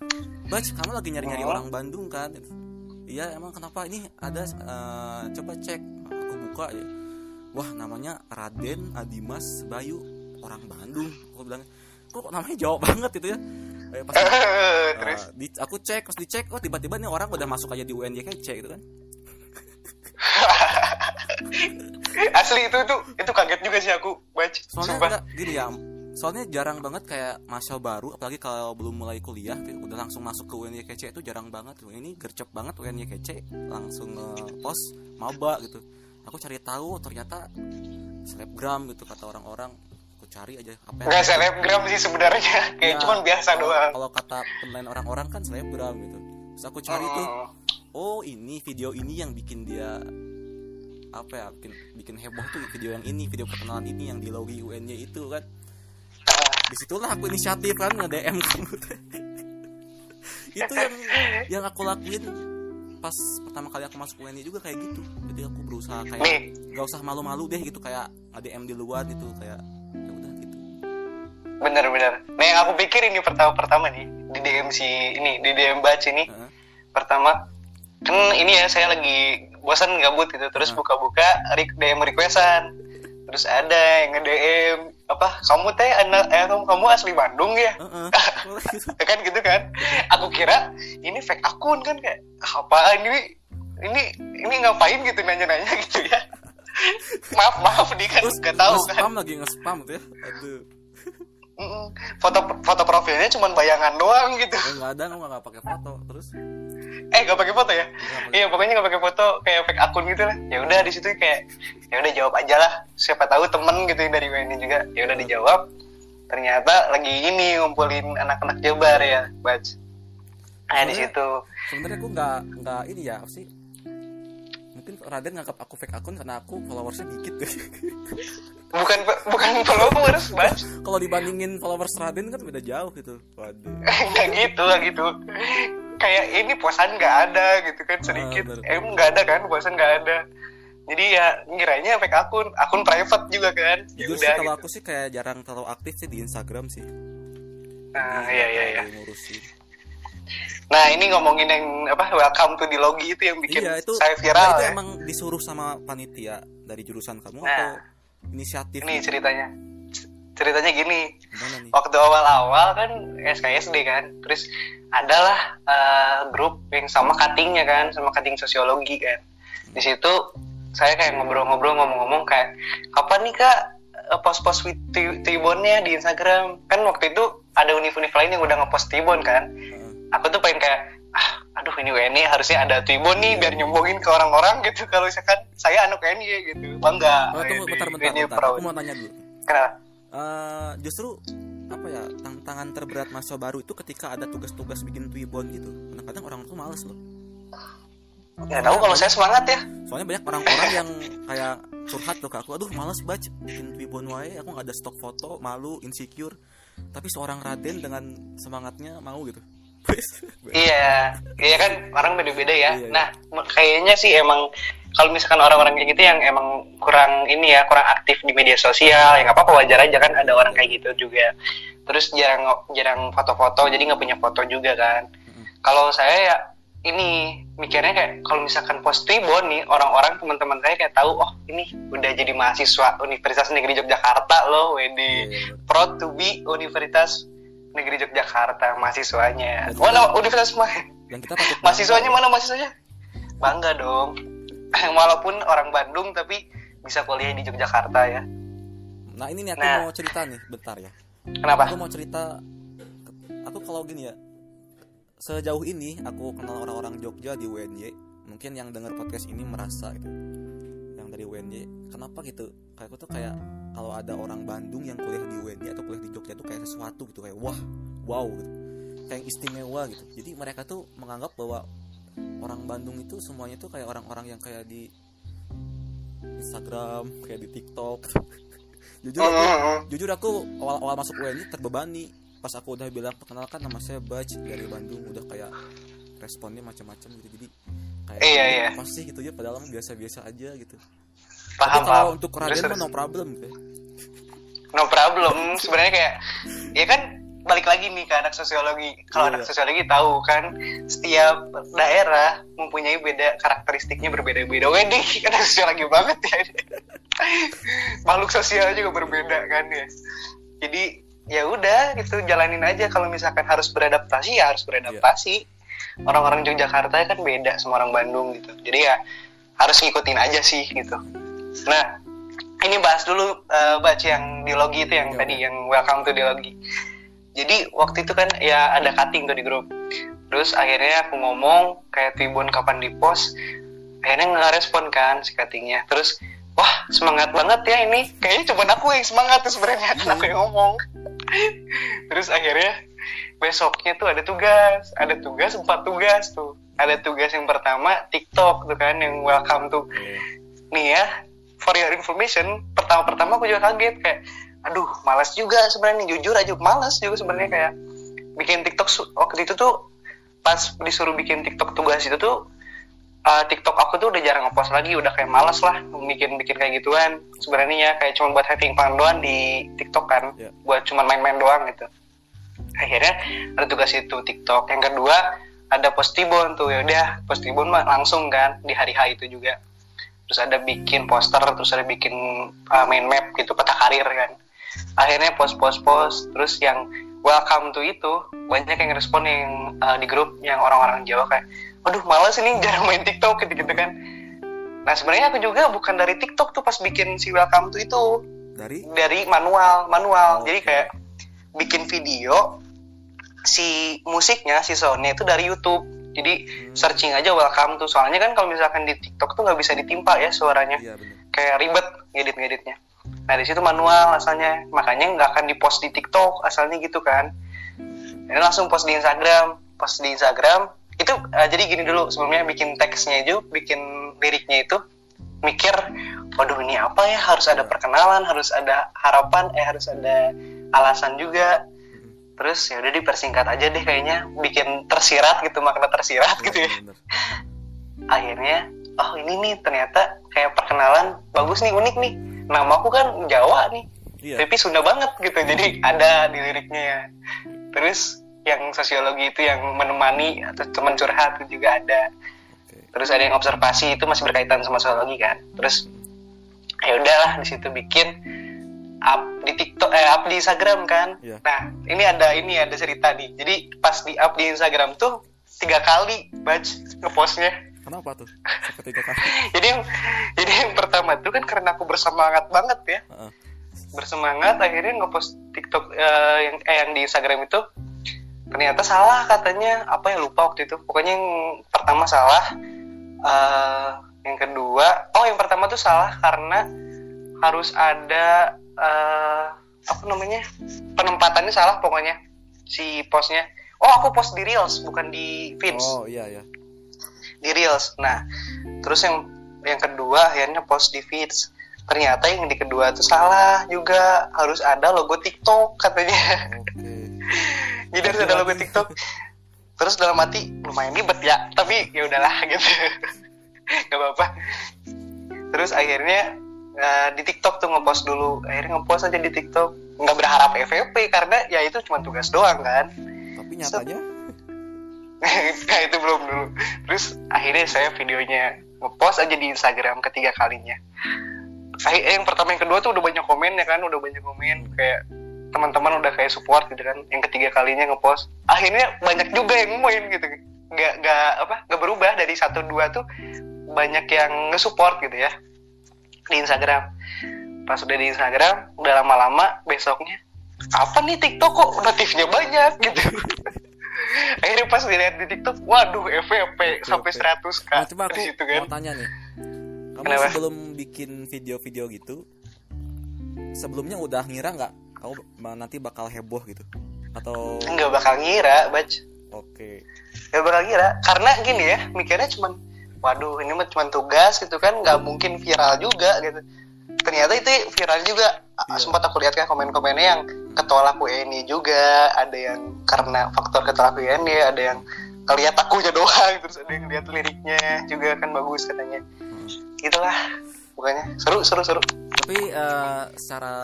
Bach kamu lagi nyari-nyari Oh. orang Bandung kan? Iya emang kenapa? Ini ada eh, coba cek. Aku buka ya. Wah namanya Raden Adimas Bayu. Orang Bandung aku bilang. Kok namanya jauh banget itu ya? Eh, pas Eh, di, aku cek pas dicek oh tiba-tiba nih orang udah masuk aja di UNY kece gitu kan. Asli itu tuh itu kaget juga sih aku baca soalnya enggak gini ya soalnya jarang banget kayak mahasiswa baru apalagi kalau belum mulai kuliah udah langsung masuk ke UNY kece itu jarang banget tuh. Ini gercep banget UNY kece langsung nge-post maba gitu. Aku cari tahu ternyata selebgram gitu kata orang-orang. Aku cari aja apa yang nggak selebgram sih sebenarnya. Kayak Ya, cuman biasa kalau- doang. kalau kata penilaian orang-orang kan selebgram gitu. Terus aku cari tuh Oh. oh ini video ini yang bikin dia apa ya bikin bikin heboh tuh video yang ini video perkenalan ini yang di logi UNY itu kan di situlah aku inisiatif kan nge DM kamu. Itu yang yang aku lakuin pas pertama kali aku masuk UNY juga kayak gitu. Jadi aku berusaha nih. kayak gak usah malu-malu deh gitu kayak nge DM di luar gitu kayak ya udah gitu. Bener-bener nah yang aku pikir ini pertama-pertama nih di DM si ini di DM batch ini. Heeh. pertama kan ini ya saya lagi bosan gabut gitu terus Hmm. buka-buka DM requestan. Terus ada yang nge DM apa? Kamu teh anak eh, kamu, asli Bandung ya? Heeh. gitu. Ya kan gitu kan? Aku kira ini fake akun kan kayak apaan ini? Ini ini ngapain gitu nanya-nanya gitu ya? Maaf maaf nih kan nggak tahu kan. nge-spam lagi nge-spam gitu ya? Aduh. Foto foto profilnya cuma bayangan doang gitu. Oh, nggak ada nggak pakai foto terus eh nggak pakai foto ya? Iya pokoknya nggak pakai foto kayak fake akun gitu lah. Ya udah di situ kayak ya udah jawab aja lah. Siapa tahu temen gitu yang dari WNI juga. Ya udah dijawab. Ternyata lagi ini ngumpulin anak-anak Jabar ya batch nah di situ. sebenarnya aku nggak nggak ini ya apa sih? Mungkin Raden nganggap aku fake akun karena aku followersnya dikit. Deh bukan bukan followers batch kalau dibandingin followers Raden kan beda jauh gitu. Waduh. Nggak gitu nggak gitu kayak ini puasan nggak ada gitu kan sedikit bener. emang nggak ada kan puasan nggak ada jadi ya ngiranya fake akun akun private juga kan ya udah kalau gitu. aku sih kayak jarang terlalu aktif sih di Instagram sih Ah, Jadi, iya, iya, iya. Nah ini ngomongin yang apa welcome to the logi itu yang bikin iya itu saya nah, viral itu ya. emang disuruh sama panitia dari jurusan kamu Nah. atau inisiatif Ini ceritanya. Ceritanya gini, waktu awal-awal kan SKSD kan, terus adalah eh, grup yang sama cuttingnya kan, sama cutting sosiologi kan. Di situ saya kayak ngobrol-ngobrol ngomong-ngomong kayak kapan nih kak eh, post-post Tribunnya di Instagram kan waktu itu ada univ-univ lain yang udah ngepost Tribun kan. Heeh. Aku tuh pengen kayak ah aduh ini WNI harusnya ada Tribun nih biar nyombongin ke orang-orang gitu kalau misalkan saya anak WNI gitu bangga. Oh, tunggu bentar bentar, bentar. aku mau tanya dulu Kenapa? Eh, justru apa ya tantangan terberat mahasiswa baru itu ketika ada tugas-tugas bikin Twibbon gitu kadang-kadang orang tuh males loh Ya tahu kalau saya semangat ya. soalnya banyak orang-orang yang kayak curhat tuh ke aku aduh males baca bikin Twibbon wae aku nggak ada stok foto malu insecure tapi seorang Raden dengan semangatnya mau gitu Iya, iya kan orang beda-beda ya. Iya, iya. Nah, kayaknya sih emang kalau misalkan orang-orang kayak gitu yang emang kurang ini ya, kurang aktif di media sosial, ya nggak apa-apa wajar aja kan ada orang kayak gitu juga. Terus jarang jarang foto-foto, jadi nggak punya foto juga kan. Kalau saya ya ini mikirnya kayak kalau misalkan post tribun nih orang-orang teman-teman saya kayak tahu oh ini udah jadi mahasiswa Universitas Negeri Yogyakarta loh, wedi Iya, proud to be Universitas Negeri Yogyakarta mahasiswanya. Mana universitas mah? dan kita patut Mahasiswanya mana mahasiswanya? Bangga dong. Walaupun orang Bandung tapi bisa kuliah di Yogyakarta ya. nah ini nih aku Nah. mau cerita nih bentar ya Kenapa? aku mau cerita aku kalau gini ya sejauh ini aku kenal orang-orang Jogja di UNY mungkin yang dengar podcast ini merasa gitu yang dari UNY kenapa gitu kayak aku tuh kayak kalau ada orang Bandung yang kuliah di UNY atau kuliah di Jogja tuh kayak sesuatu gitu kayak wah wow gitu kayak istimewa gitu jadi mereka tuh menganggap bahwa orang Bandung itu semuanya tuh kayak orang-orang yang kayak di Instagram kayak di TikTok jujur aku Mm-mm. jujur aku awal-awal masuk UNY terbebani pas aku udah bilang perkenalkan nama saya Baj dari Bandung udah kayak responnya macam-macam gitu jadi kayak Iya, iya. apa sih gitu ya padahal biasa-biasa aja gitu Paham, tapi kalau paham. untuk Raden mah no problem ya. No problem. Sebenarnya kayak ya kan balik lagi nih ke anak sosiologi. Kalau Iya, anak sosiologi tahu kan setiap daerah mempunyai beda karakteristiknya berbeda-beda. Wedi anak sosiologi banget ya. Makhluk sosial juga berbeda kan ya. Jadi ya udah gitu jalanin aja kalau misalkan harus beradaptasi ya harus beradaptasi. Orang-orang Yogyakarta kan beda sama orang Bandung gitu. Jadi ya harus ngikutin aja sih gitu. Nah, ini bahas dulu eh baca yang di logi itu yang Oke, tadi yang welcome to di logi. Jadi waktu itu kan ya ada cutting tuh di grup. Terus akhirnya aku ngomong kayak Tribun kapan di post. Akhirnya nggak respon kan si cuttingnya. Terus wah semangat banget ya ini. Kayaknya cuma aku yang semangat tuh sebenarnya kan aku yang ngomong. Terus akhirnya besoknya tuh ada tugas, ada tugas empat tugas tuh. Ada tugas yang pertama TikTok tuh kan yang welcome tuh nih ya for your information pertama-pertama aku juga kaget kayak aduh malas juga sebenarnya jujur aja malas juga sebenarnya kayak bikin TikTok waktu itu tuh pas disuruh bikin TikTok tugas itu tuh uh, TikTok aku tuh udah jarang ngepost lagi udah kayak malas lah bikin bikin kayak gituan. Sebenarnya ya kayak cuma buat having fun doang di TikTok kan. Iya. buat cuma main-main doang gitu. Akhirnya ada tugas itu TikTok. Yang kedua ada postibon tuh. Ya udah postibon mah langsung kan di hari H itu juga. Terus ada bikin poster terus ada bikin uh, main map gitu peta karir kan akhirnya post post post. Terus yang welcome to itu banyak yang respon yang uh, di grup yang orang-orang Jawa kayak aduh malas ini jarang main TikTok gitu gitu kan. Nah sebenarnya aku juga bukan dari TikTok tuh pas bikin si welcome to itu. Dari? Dari manual manual. Oh, jadi kayak bikin video si musiknya si soundnya itu dari YouTube. Jadi Hmm. searching aja welcome tuh. Soalnya kan kalau misalkan di TikTok tuh nggak bisa ditimpa ya suaranya. Iya kayak ribet ngedit ngeditnya nah di situ manual asalnya. Makanya nggak akan dipost di TikTok asalnya gitu kan. Ini langsung post di Instagram. Post di Instagram. Itu eh, jadi gini dulu. Sebelumnya bikin teksnya itu bikin liriknya itu mikir waduh ini apa ya? Harus ada perkenalan harus ada harapan eh harus ada alasan juga. Terus ya udah dipersingkat aja deh kayaknya. Bikin tersirat gitu makna tersirat gitu ya. akhirnya oh ini nih ternyata kayak perkenalan bagus nih unik nih nama aku kan Jawa nih. Iya. Tapi Sunda banget gitu jadi ada di liriknya ya. Terus yang sosiologi itu yang menemani atau teman curhat itu juga ada. Terus ada yang observasi itu masih berkaitan sama sosiologi kan. Terus ya udahlah di situ bikin up di TikTok eh up di Instagram kan. Iya. nah ini ada ini ada cerita nih. Jadi pas di up di Instagram tuh tiga kali batch ngepostnya Kenapa tuh? Tiga kali. jadi yang jadi yang pertama tuh kan karena aku bersemangat banget ya Heeh. bersemangat akhirnya ngepost TikTok eh, yang eh yang di Instagram itu ternyata salah katanya apa ya lupa waktu itu pokoknya yang pertama salah eh, yang kedua oh yang pertama tuh salah karena harus ada eh, apa namanya penempatannya salah pokoknya si postnya oh aku post di reels bukan di feeds Oh iya ya. Di reels. Nah, terus yang yang kedua akhirnya post di feeds. Ternyata yang di kedua itu salah juga harus ada logo TikTok katanya. Oke. Jadi harus ada logo TikTok. Terus dalam hati lumayan ribet ya, tapi ya udahlah gitu. Gak apa-apa. Terus akhirnya eh, di TikTok tuh ngepost dulu. Akhirnya ngepost aja di TikTok. Nggak berharap FVP karena ya itu cuma tugas doang kan. Tapi nyatanya nah itu belum dulu. Terus akhirnya saya videonya ngepost aja di Instagram ketiga kalinya. Eh, yang pertama yang kedua tuh udah banyak komen ya kan udah banyak komen. Kayak teman-teman udah kayak support gitu kan yang ketiga kalinya ngepost. Akhirnya banyak juga yang ngomen gitu. Nggak nggak apa nggak berubah. Dari satu dua tuh banyak yang nge-support gitu ya di Instagram. Pas udah di Instagram udah lama-lama besoknya apa nih TikTok kok notifnya banyak? gitu akhirnya pas dilihat di TikTok waduh FVP sampai 100 k Nah, coba aku situ kan. mau tanya nih. Kamu Kenapa? sebelum bikin video-video gitu, sebelumnya udah ngira nggak kamu nanti bakal heboh gitu? Atau nggak bakal ngira bac oke, nggak bakal ngira karena gini ya mikirnya cuman waduh ini mah cuma tugas gitu kan. Nggak mungkin viral juga gitu ternyata itu viral juga Iya. sempat aku lihat kan komen-komennya yang ketolak WNI juga ada yang karena faktor ketolak WNI ada yang ngeliat akunya doang terus ada yang lihat liriknya juga kan bagus katanya Hmm. gitulah pokoknya seru seru seru tapi eh, secara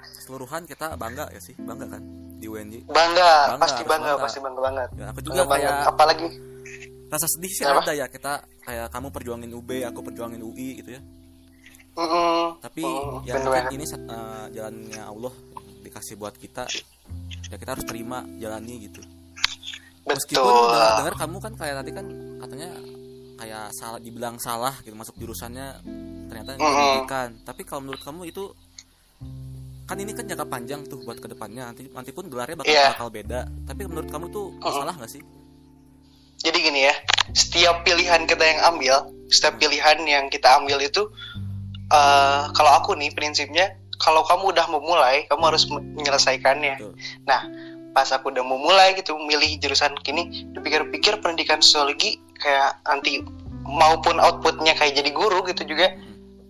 keseluruhan kita bangga ya sih, bangga kan di UNJ. bangga, Bangga, pasti bangga, bangga. pasti bangga banget Ya, aku juga Bangga banget. kayak apalagi rasa sedih sih Kenapa? ada ya kita kayak kamu perjuangin UB, aku perjuangin UI gitu ya. Mm Tapi Mm, ya bener mungkin ini eh, jalannya Allah dikasih buat kita. Ya kita harus terima jalani gitu. Meskipun dengar kamu kan kayak tadi kan katanya kayak salah dibilang salah gitu masuk jurusannya ternyata Mm-mm. pendidikan. Tapi kalau menurut kamu itu kan ini kan jangka panjang tuh buat ke depannya nanti nanti pun gelarnya bakal Iya. bakal beda. Tapi menurut kamu tuh salah nggak sih? jadi gini ya setiap pilihan kita yang ambil setiap pilihan yang kita ambil itu eh, kalau aku nih prinsipnya kalau kamu udah memulai kamu harus menyelesaikannya. Betul. nah pas aku udah memulai gitu milih jurusan kini dipikir-pikir pendidikan sosiologi kayak nanti maupun outputnya kayak jadi guru gitu juga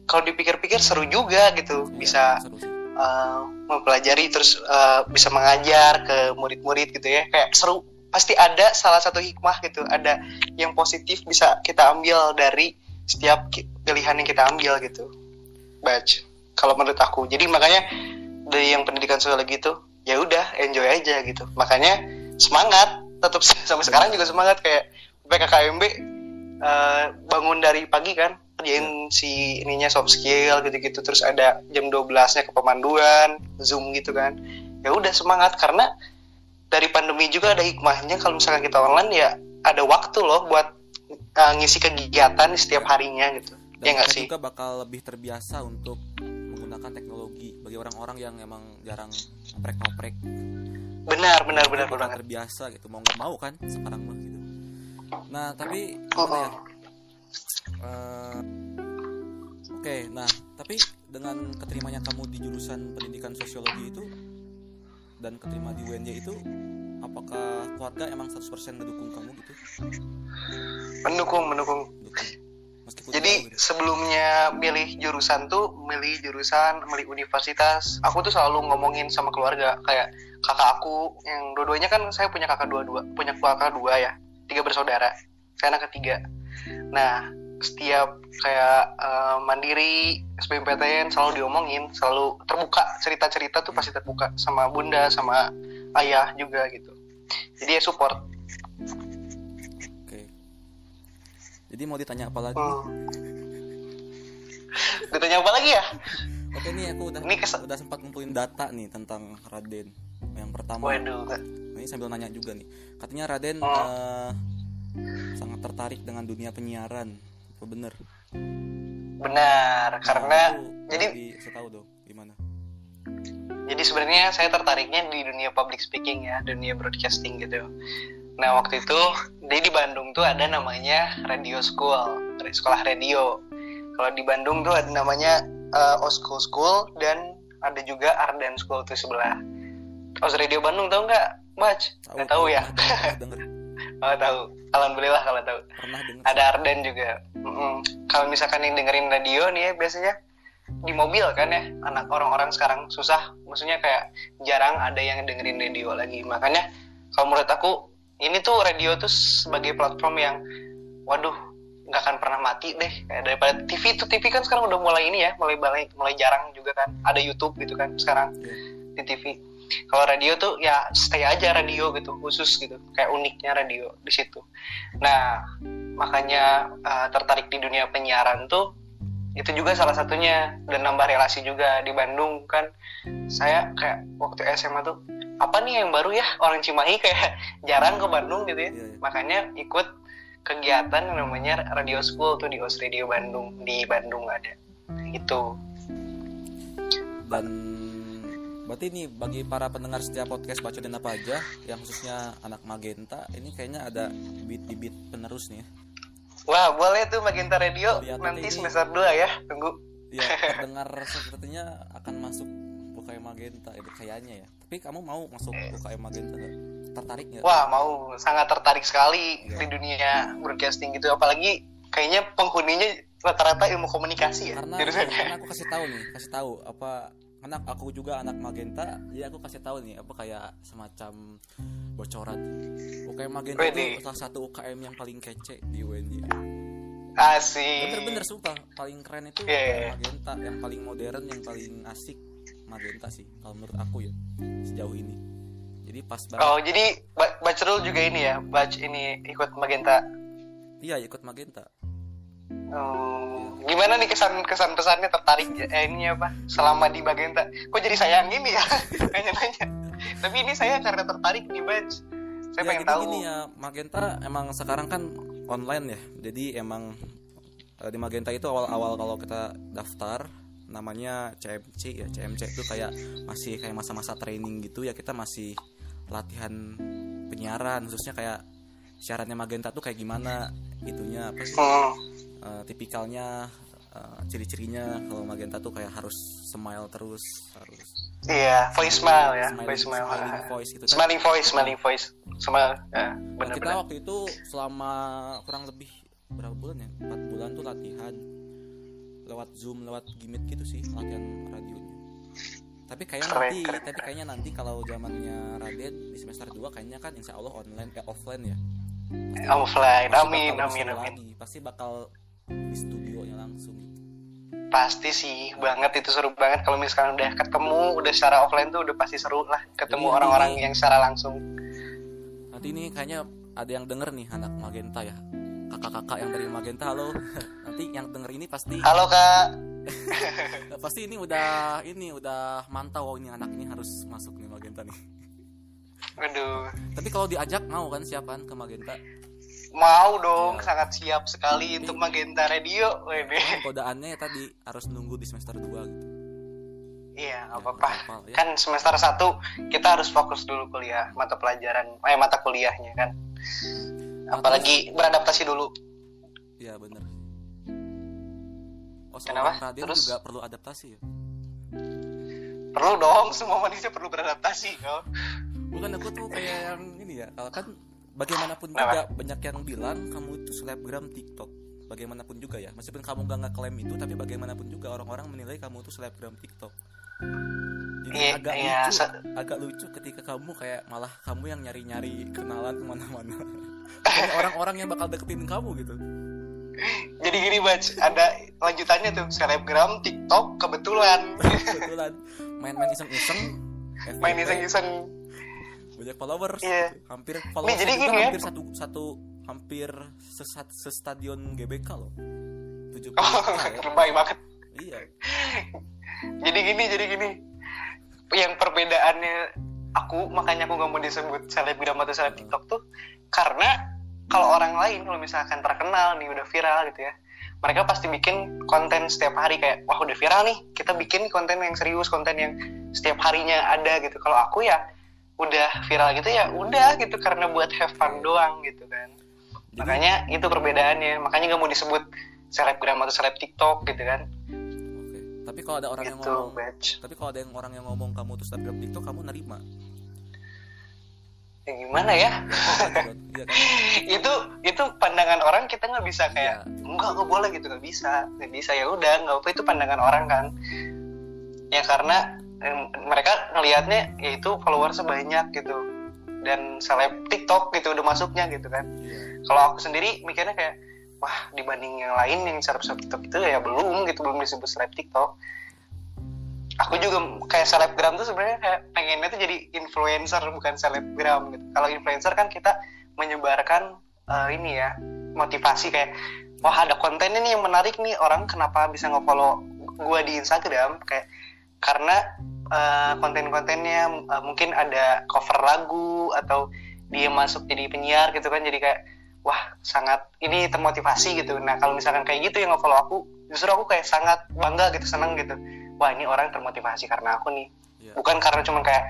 kalau dipikir-pikir seru juga gitu Iya, bisa uh, mempelajari terus uh, bisa mengajar ke murid-murid gitu ya. Kayak seru pasti ada salah satu hikmah gitu ada yang positif bisa kita ambil dari setiap pilihan yang kita ambil gitu batch kalau menurut aku. Jadi makanya dari yang pendidikan sosiologi itu ya udah enjoy aja gitu. Makanya semangat tetap sampai sekarang juga semangat kayak PKKMB uh, bangun dari pagi kan kerjain si ininya soft skill gitu-gitu. Terus ada jam 12-nya ke pemanduan zoom gitu kan. Ya udah semangat. Karena dari pandemi juga ada hikmahnya kalau misalkan kita online ya ada waktu loh buat uh, ngisi kegiatan setiap harinya gitu Dan ya kita sih juga bakal lebih terbiasa untuk menggunakan teknologi bagi orang-orang yang emang jarang ngoprek-ngoprek. benar benar benar banget terbiasa gitu mau nggak mau kan sekarang mah gitu. Nah tapi Oh, ya? Eh, Oke, nah tapi dengan keterimanya kamu di jurusan pendidikan sosiologi itu dan keterima di UNJ itu, apakah keluarga emang 100% ngedukung kamu gitu? mendukung mendukung Dukung. Meskipun Jadi gitu. sebelumnya milih jurusan tuh, milih jurusan, milih universitas, aku tuh selalu ngomongin sama keluarga kayak kakak aku yang dua-duanya kan saya punya kakak dua-dua, punya kakak dua ya, tiga bersaudara, saya anak ketiga. Nah setiap kayak eh, mandiri SBMPTN selalu diomongin, selalu terbuka cerita-cerita tuh pasti terbuka sama bunda, sama ayah juga gitu jadi ya support Jadi mau ditanya apa lagi? hmm. ditanya apa lagi ya Oke nih aku udah Ini kes- udah sempat ngumpulin data nih tentang Raden. Yang pertama, waduh ini sambil nanya juga nih. Katanya Raden Oh. eh, sangat tertarik dengan dunia penyiaran. Apa bener? benar karena Aku jadi bisa tahu dong gimana? jadi sebenarnya saya tertariknya di dunia public speaking ya dunia broadcasting gitu nah waktu itu di di Bandung tuh ada namanya radio school sekolah radio. Kalau di Bandung tuh ada namanya uh, Osko School dan ada juga Arden School tuh sebelah. Os Radio Bandung tahu nggak Bach nggak tahu ya? denger, oh tahu. Alhamdulillah kalau tahu. Pernah denger. ada Arden juga. Mm-mm. kalau misalkan yang dengerin radio nih ya biasanya di mobil kan ya anak orang-orang sekarang susah. Maksudnya kayak jarang ada yang dengerin radio lagi. Makanya kalau menurut aku ini tuh radio tuh sebagai platform yang waduh nggak akan pernah mati deh. Kayak daripada TV tuh TV kan sekarang udah mulai ini ya mulai mulai mulai jarang juga kan. Ada YouTube gitu kan sekarang Iya. di TV kalau radio tuh ya stay aja radio gitu khusus gitu. Kayak uniknya radio di situ. Nah makanya uh, tertarik di dunia penyiaran tuh itu juga salah satunya. Dan nambah relasi juga di Bandung kan. Saya kayak waktu SMA tuh apa nih yang baru ya? Orang Cimahi kayak jarang ke Bandung gitu ya. Iya, iya. makanya ikut kegiatan yang namanya Radio School tuh di OS Radio Bandung di Bandung ada. Itu Dan berarti ini bagi para pendengar setiap podcast baca dan apa aja yang khususnya anak magenta ini kayaknya ada bibit-bibit penerus nih ya. wah boleh tuh Magenta Radio Lihat nanti semester 2 ya tunggu. Ya, pendengar sepertinya akan masuk UKM Magenta itu kayaknya ya. Tapi kamu mau masuk UKM Magenta nggak? Tertarik nggak? Wah, mau sangat tertarik sekali Iya. di dunia broadcasting gitu. Apalagi kayaknya penghuninya rata-rata ilmu komunikasi ya. karena karena aku kasih tahu nih kasih tahu apa karena aku juga anak magenta jadi aku kasih tahu nih apa kayak semacam bocoran UKM magenta Wede. itu salah satu UKM yang paling kece di UNY Asik. bener-bener sumpah paling keren itu Iya, iya, UKM iya. magenta yang paling modern yang paling asik magenta sih kalau menurut aku ya sejauh ini jadi pas banget Oh, jadi Ba- Bacrul juga ini ya, Bac ini ikut Magenta. iya ikut magenta Oh, gimana nih kesan kesan pesannya tertarik eh, ini apa selama di Magenta? Kok jadi sayang gini ya? Nanya-nanya. Tapi ini saya karena tertarik nih Bac. Saya ya pengen tahu. gini ya Magenta emang sekarang kan online ya jadi emang eh, di Magenta itu awal-awal kalau kita daftar namanya CMC ya CMC itu kayak masih kayak masa-masa training gitu ya kita masih latihan penyiaran khususnya kayak siarannya Magenta tuh kayak gimana itunya apa sih Hmm, eh, tipikalnya eh, ciri-cirinya kalau Magenta tuh kayak harus smile terus harus iya, voice smile ya, smiling, voice smile. smiling voice gitu kan Smiling voice, smiling voice. Smile. Ya, Nah, kita waktu itu selama kurang lebih berapa bulan ya? Empat bulan tuh latihan lewat zoom, lewat gimmick gitu sih latihan radionya. Tapi kayaknya Keren, nanti, keren, tapi kayaknya nanti kalau zamannya Raden di semester 2 kayaknya kan insya Allah online eh offline ya. Offline. Pasti Amin, bakal amin, amin. lagi. Pasti bakal di studionya langsung. Pasti sih banget itu seru banget kalau misalkan udah ketemu udah secara offline tuh udah pasti seru lah ketemu Jadi orang-orang ini- yang secara langsung. Nanti ini kayaknya ada yang denger nih anak Magenta ya. Kakak-kakak yang dari Magenta halo. nanti yang denger ini pasti Halo kak, pasti ini udah ini udah mantau oh, ini anak ini harus masuk nih Magenta nih. waduh Tapi kalau diajak mau kan siapaan ke Magenta? mau dong Ya. sangat siap sekali untuk Magenta Radio. Wede. Kodaannya ya tadi harus nunggu di semester 2 gitu. Iya nggak Ya, apa-apa. nggak apa-apa, ya. Kan semester 1 kita harus fokus dulu kuliah mata pelajaran, eh mata kuliahnya kan. Apalagi beradaptasi dulu. Iya bener. Oh, Kenapa? Raden Terus? juga perlu adaptasi ya? Perlu dong, semua manusia perlu beradaptasi. Oh. Bukan aku tuh kayak yang ini ya, kalau kan bagaimanapun Kenapa? juga banyak yang bilang kamu itu selebgram TikTok. Bagaimanapun juga ya, meskipun kamu gak ngeklaim itu, tapi bagaimanapun juga orang-orang menilai kamu tuh selebgram TikTok. Jadi Iya, agak iya, lucu, agak lucu ketika kamu kayak malah kamu yang nyari-nyari kenalan ke mana-mana. Orang-orang yang bakal deketin kamu gitu. Jadi gini Bac, ada lanjutannya tuh selebgram, TikTok, kebetulan Kebetulan main-main iseng-iseng, main iseng-iseng. banyak followers Iya. gitu. hampir followers jadi juga gini ya. hampir satu satu hampir sesat sestadion GBK loh 70 Oh, juta ya. terbaik banget. iya Jadi gini, jadi gini. Yang perbedaannya aku, makanya aku gak mau disebut selebgram atau seleb TikTok tuh, karena kalau orang lain, kalau misalkan terkenal nih, udah viral gitu ya, mereka pasti bikin konten setiap hari kayak, wah udah viral nih, kita bikin konten yang serius, konten yang setiap harinya ada gitu. Kalau aku ya, udah viral gitu ya, udah gitu, karena buat have fun doang gitu kan. Jadi- Makanya itu perbedaannya, makanya gak mau disebut selebgram atau seleb TikTok gitu kan. oke tapi kalau ada orang yang Gitu, ngomong batch. tapi kalau ada yang orang yang ngomong kamu tuh snapgram TikTok kamu nerima Ya gimana ya? iya. Itu itu pandangan orang kita nggak bisa kayak Iya. enggak nggak boleh gitu. Nggak bisa. Nggak bisa. Ya udah nggak apa itu pandangan orang kan. Ya karena mereka ngelihatnya yaitu followersnya banyak gitu. Dan seleb TikTok gitu udah masuknya gitu kan. Iya. Kalau aku sendiri mikirnya kayak wah dibanding yang lain yang seleb TikTok itu ya belum gitu. Belum disebut seleb TikTok aku juga kayak selebgram tuh sebenarnya kayak pengennya tuh jadi influencer bukan selebgram gitu. Kalau influencer kan kita menyebarkan eh, ini ya motivasi kayak wah ada konten ini yang menarik nih orang kenapa bisa nge-follow gua di Instagram? Kayak karena eh, konten-kontennya eh, mungkin ada cover lagu atau dia masuk jadi penyiar gitu kan jadi kayak wah sangat ini termotivasi gitu. Nah kalau misalkan kayak gitu yang nge-follow aku justru aku kayak sangat bangga gitu seneng gitu wah ini orang termotivasi karena aku nih. Iya. Bukan karena cuman kayak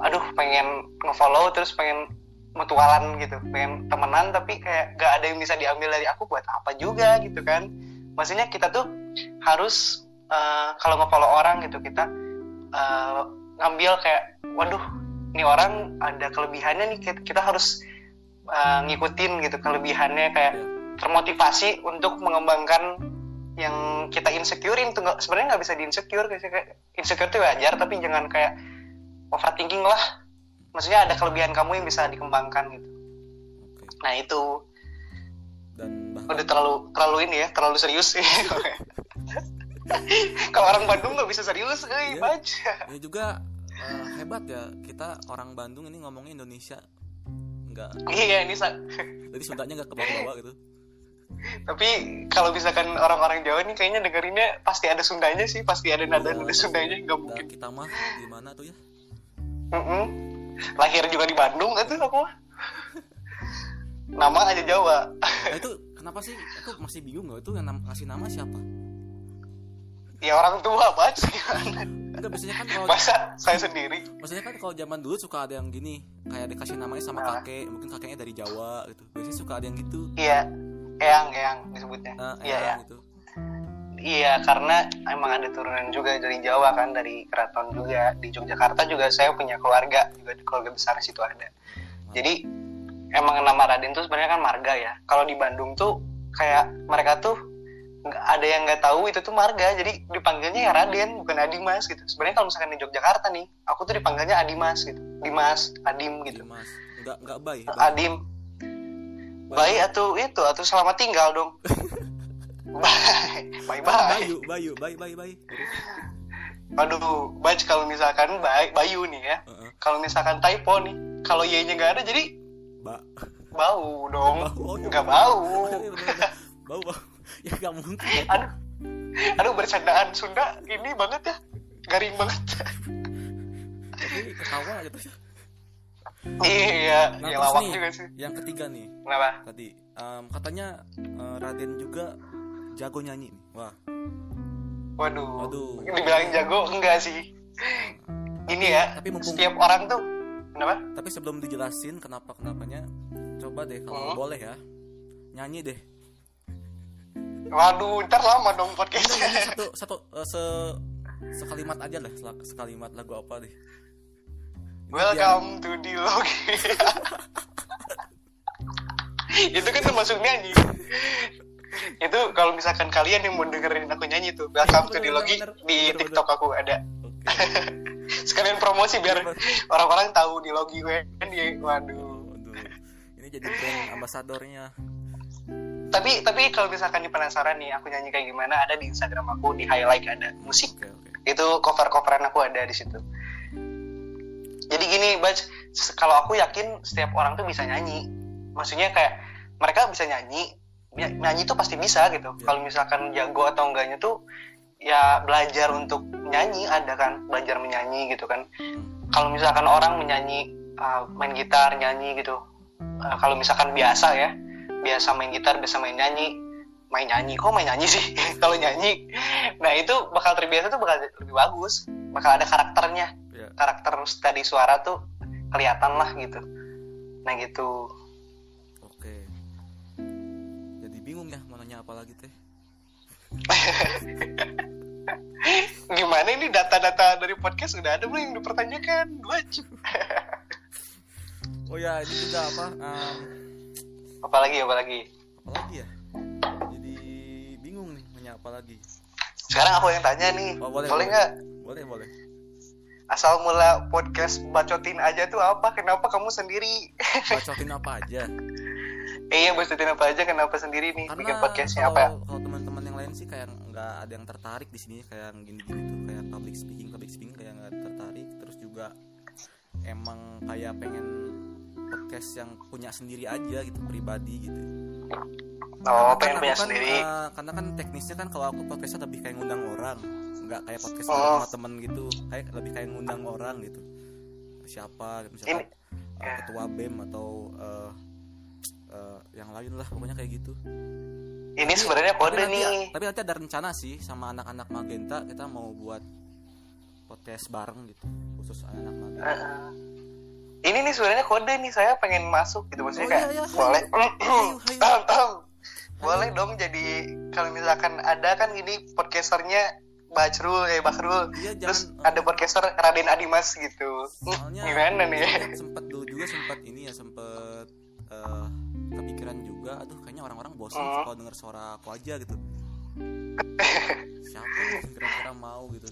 aduh pengen nge-follow terus pengen mutualan gitu pengen temenan tapi kayak gak ada yang bisa diambil dari aku buat apa juga gitu kan. Maksudnya kita tuh harus eh, kalau nge-follow orang gitu kita eh, ngambil kayak waduh ini orang ada kelebihannya nih kita, kita harus eh, ngikutin gitu kelebihannya kayak Iya. termotivasi untuk mengembangkan yang kita insecurein tuh nggak sebenarnya nggak bisa di insecure kayak insecure tuh wajar tapi jangan kayak overthinking lah. Maksudnya ada kelebihan kamu yang bisa dikembangkan gitu. Oke. Nah itu. Dan bahkan udah terlalu terlalu ini ya terlalu serius sih. Kalau orang Bandung nggak bisa serius eh Iya. baca ya juga eh, hebat ya kita orang Bandung ini ngomongnya Indonesia. Nggak. Iya ini sa- jadi Sundanya nggak ke bawah-bawah gitu tapi kalau misalkan orang-orang Jawa nih kayaknya dengerinnya pasti ada Sundanya sih pasti ada nada nada Sundanya nggak Dan mungkin. Kita mah di mana tuh ya? Mm-mm. lahir juga di Bandung itu aku mah. nama aja Jawa. Nah, itu kenapa sih? Aku masih bingung nggak? Itu yang nam- ngasih nama siapa? Ya orang tua baca gimana enggak biasanya kan kalau masa saya sendiri? Maksudnya kan kalau zaman dulu suka ada yang gini kayak dikasih namanya sama Nah. kakek mungkin kakeknya dari Jawa gitu. Biasanya suka ada yang gitu. Iya eyang eyang disebutnya. Nah, iya ya gitu. Iya karena emang ada turunan juga dari Jawa kan dari keraton juga. Di Yogyakarta juga saya punya keluarga juga keluarga besar situ ada. Jadi emang nama Raden tuh sebenarnya kan marga ya. Kalau di Bandung tuh kayak mereka tuh nggak ada yang nggak tahu itu tuh marga. Jadi dipanggilnya ya Raden bukan Adimas gitu. Sebenarnya kalau misalkan di Yogyakarta nih aku tuh dipanggilnya Adimas gitu. Dimas Adim gitu. Dimas. Enggak bay bay. Adim baik. Atau itu atau selamat tinggal dong. Bye bye bye Bayu Bayu bay bay bay aduh baik kalau misalkan baik Bayu nih ya. Heeh. kalau misalkan typo nih kalau y nya nggak ada jadi Ba. bau dong. Bau, oh, iya. nggak bau. Iya, bener, bener. bau bau. Ya nggak mungkin ya. aduh. Aduh bercandaan Sunda ini banget ya. Garing banget. Tapi ketawa gitu iya nah ya terus lawak nih juga sih? yang ketiga nih. Kenapa? Tadi em, katanya eh, Raden juga jago nyanyi nih. wah. Waduh, Waduh. dibilang jago enggak sih. Ini ya tapi mumpung setiap orang tuh kenapa? Tapi sebelum dijelasin kenapa kenapanya coba deh kalau Hmm. boleh ya nyanyi deh. Waduh ntar lama dong podcastnya satu satu eh, se sekalimat aja lah sekalimat lagu apa deh Welcome to Dilogi. itu kan termasuk nyanyi. itu kalau misalkan kalian yang mau dengerin aku nyanyi tuh Welcome to Dilogi bener, di TikTok aku ada. Sekalian promosi biar orang-orang tahu Dilogi gue kan dia. Waduh. Ini jadi brand ambasadornya. Tapi tapi kalau misalkan di penasaran nih aku nyanyi kayak gimana ada di Instagram aku di highlight ada musik. Itu cover-coveran aku ada di situ. Jadi gini Baj kalau aku yakin setiap orang tuh bisa nyanyi. Maksudnya kayak mereka bisa nyanyi ya, nyanyi tuh pasti bisa gitu. Ya. kalau misalkan jago atau enggaknya tuh ya belajar untuk nyanyi ada kan belajar menyanyi gitu kan. Kalau misalkan orang menyanyi uh, main gitar nyanyi gitu Uh, kalau misalkan biasa ya biasa main gitar biasa main nyanyi main nyanyi kok main nyanyi sih? Kalau nyanyi nah itu bakal terbiasa tuh bakal lebih bagus bakal ada karakternya Karakter tadi suara tuh kelihatan lah gitu nah gitu Oke. Jadi bingung ya mau nanya apa lagi teh? gimana ini data-data dari podcast udah ada belum yang dipertanyakan dua Oh ya ini juga apa? em, apalagi apalagi apa lagi ya? Jadi bingung nih nanya apa lagi? sekarang aku yang tanya nih Oh, boleh, boleh boleh. nggak Boleh boleh. Asal mula podcast bacotin aja tuh apa? Kenapa kamu sendiri? Bacotin apa aja? eh iya bacotin apa aja? Kenapa sendiri nih? Karena bikin podcastnya apa? ya kalau teman-teman yang lain sih kayak nggak ada yang tertarik di sini kayak gini-gini tuh kayak public speaking public speaking kayak nggak tertarik. Terus juga emang kayak pengen podcast yang punya sendiri aja gitu pribadi gitu. oh Karena pengen aku punya kan, sendiri. eh, karena kan teknisnya kan kalau aku podcastnya lebih kayak ngundang orang nggak kayak podcast Oh. sama temen gitu. Kayak lebih kayak ngundang orang gitu. Siapa misalkan Ini- eh, ya. ketua bem atau eh, eh, yang lain lah pokoknya kayak gitu. Ini sebenarnya tapi kode nanti, nih. tapi nanti ada rencana sih sama anak-anak magenta kita mau buat podcast bareng gitu khusus anak magenta. Heeh. ini nih sebenarnya kode nih saya pengen masuk gitu. Maksudnya Oh, kayak iya, iya. boleh boleh dong jadi kalau misalkan ada kan ini podcasternya Bacrul eh Bakrul iya terus jangan ada podcaster Raden Adimas gitu. Soalnya gimana nih? sempet dulu juga sempet ini ya sempet eh, kepikiran juga aduh kayaknya orang-orang bosan Hmm. kalau denger suara aku aja gitu. Siapa yang kira-kira mau gitu?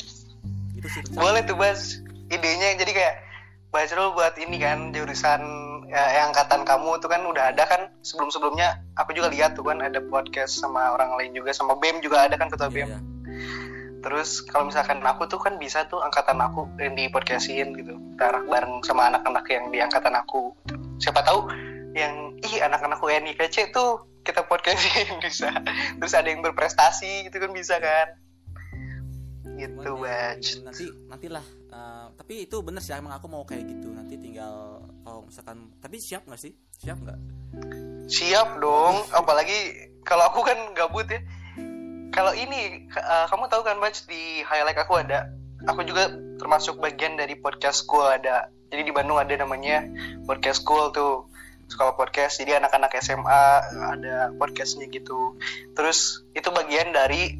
Itu sih rencana. boleh tuh Bas. Idenya jadi kayak Bacrul buat ini kan jurusan ya, yang angkatan kamu tuh kan udah ada kan. Sebelum-sebelumnya aku juga lihat tuh kan ada podcast sama orang lain juga sama BEM juga ada kan ketua Iya, BEM iya. Terus kalau misalkan aku tuh kan bisa tuh angkatan aku yang di podcastin gitu. Ntar bareng sama anak-anak yang di angkatan aku. gitu. Siapa tahu yang ih anak-anakku yang IPC tuh kita podcastin bisa. Terus ada yang berprestasi gitu kan bisa kan. Gitu, ya, Baj. nanti nantilah eh, tapi itu bener sih emang aku mau kayak gitu nanti tinggal kalau misalkan tapi siap nggak sih siap nggak Siap dong, apalagi kalau aku kan gabut ya. Kalau ini eh, kamu tahu kan Baj di highlight aku ada. Aku juga termasuk bagian dari podcast school ada. Jadi di Bandung ada namanya podcast school tuh sekolah podcast. Jadi anak-anak SMA ada podcastnya gitu. Terus itu bagian dari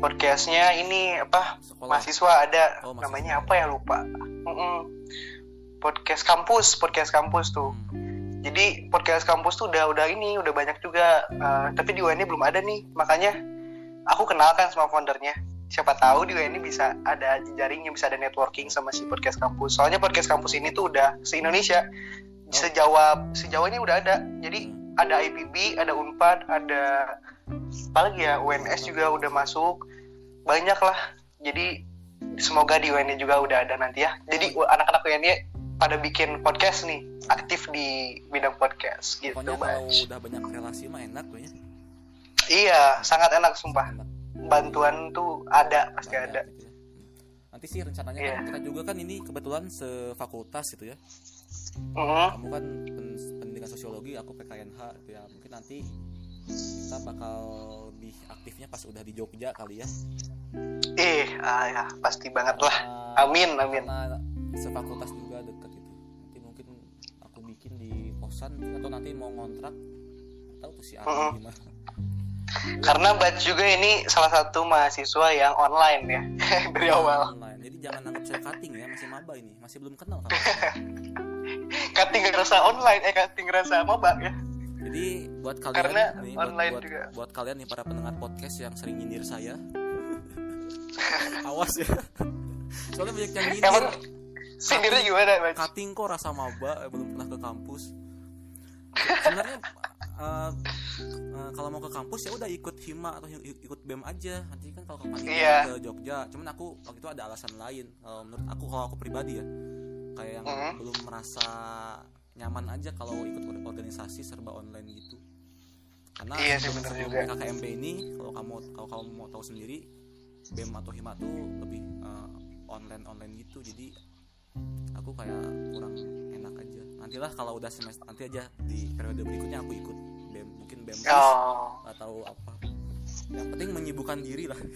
podcastnya ini apa sekolah mahasiswa ada Oh, mahasiswa. namanya apa ya lupa. Mm-mm. Podcast kampus, podcast kampus tuh. Hmm. Jadi podcast kampus tuh udah udah ini udah banyak juga, eh, tapi di UNI belum ada nih. Makanya aku kenalkan sama foundernya. Siapa tahu di UNI bisa ada jejaringnya, bisa ada networking sama si podcast kampus. Soalnya podcast kampus ini tuh udah se Indonesia, sejawa sejauh ini udah ada. Jadi ada IPB, ada Unpad, ada apa lagi ya UNS juga udah masuk. Banyak lah. Jadi semoga di UNI juga udah ada nanti ya. Jadi anak-anak UNI pada bikin podcast nih aktif di bidang podcast gitu pokoknya kalau udah banyak relasi mah enak tuh ya iya sangat enak sumpah bantuan tuh ada pasti banyak ada gitu ya. Hmm. nanti sih rencananya Iya. kan kita juga kan ini kebetulan sefakultas gitu ya Mhm. kamu kan pen- pendidikan sosiologi aku PKNH gitu ya mungkin nanti kita bakal lebih aktifnya pas udah di Jogja kali ya eh ah, ya, pasti banget lah Karena- amin amin karena sefakultas juga deket gitu nanti mungkin aku bikin di kosan atau nanti mau ngontrak tahu tuh si Abi Mm-mm. gimana karena Baj juga ini salah satu mahasiswa yang online ya dari awal. online. Jadi jangan anggap saya cutting ya masih maba ini. Masih belum kenal kan cutting rasa online eh cutting rasa maba ya. Jadi buat kalian Karena nih buat, online buat, juga. buat kalian nih para pendengar podcast yang sering nyindir saya. Awas ya. Soalnya banyak yang nyindir. Emang sindirnya gimana Baj cutting kok rasa maba eh, belum pernah ke kampus. Sebenarnya eh, eh, kalau mau ke kampus ya udah ikut hima atau ikut bem aja. Nanti kan kalau panitia Iya. ke Jogja. Cuman aku waktu itu ada alasan lain. Kalau menurut aku kalau aku pribadi ya. Kayak yang Mhm. belum merasa nyaman aja kalau ikut or- organisasi serba online gitu. Karena Iya sih, bener juga. KKMB ini kalau kamu kalau kamu mau tahu sendiri BEM atau HIMA tuh lebih online online gitu. Jadi aku kayak kurang enak aja. Nantilah kalau udah semester nanti aja di periode berikutnya aku ikut BEM oh. atau apa. Yang penting menyibukkan diri lah.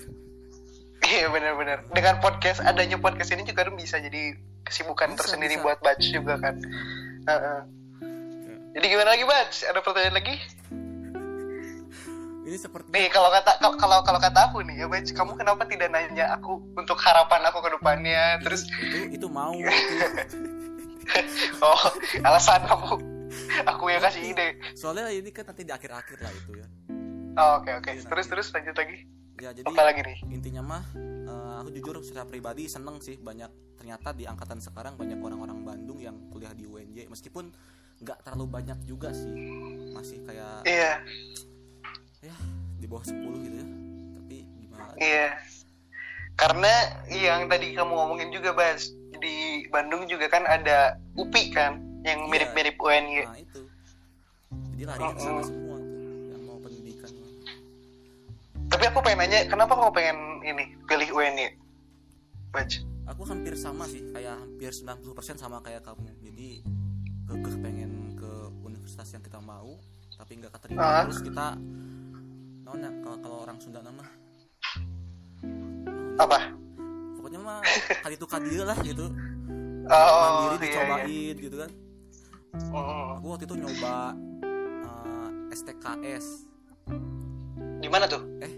Iya benar-benar. Dengan podcast adanya podcast ini juga bisa jadi kesibukan Bisa, tersendiri bisa. buat batch juga kan. Heeh. jadi gimana lagi batch? Ada pertanyaan lagi? Ini seperti nih kalau kata kalau kalau kalau kata aku nih ya batch kamu kenapa tidak nanya aku untuk harapan aku ke depannya? Terus itu itu mau itu. oh alasan kamu aku yang kasih ide. Soalnya ini kan nanti di akhir-akhir lah itu ya. Oh, oke oke. Terus terus lanjut lagi. Ya jadi apa lagi nih? intinya mah eh, aku jujur secara pribadi seneng sih banyak ternyata di angkatan sekarang banyak orang-orang Bandung yang kuliah di UNJ meskipun nggak terlalu banyak juga sih. Masih kayak iya. ya di bawah 10 gitu ya. Tapi gimana? Iya. Karena yang tadi kamu ngomongin juga, Bas, di Bandung juga kan ada UPI kan yang Iya. mirip-mirip UNY. nah itu jadi lari ke sana semua tuh yang mau pendidikan Tapi aku pengen nanya, kenapa kamu pengen ini pilih UNY? Bas. aku hampir sama sih kayak hampir 90% sama kayak kamu jadi kekeh pengen ke universitas yang kita mau tapi nggak keterima Ah. terus kita naonnya kalau kalau orang Sunda nama Apa? pokoknya mah kali itu kadia lah gitu Oh, mandiri iya, dicobain gitu kan Hmm. aku waktu itu nyoba eh, STKS Di mana tuh? eh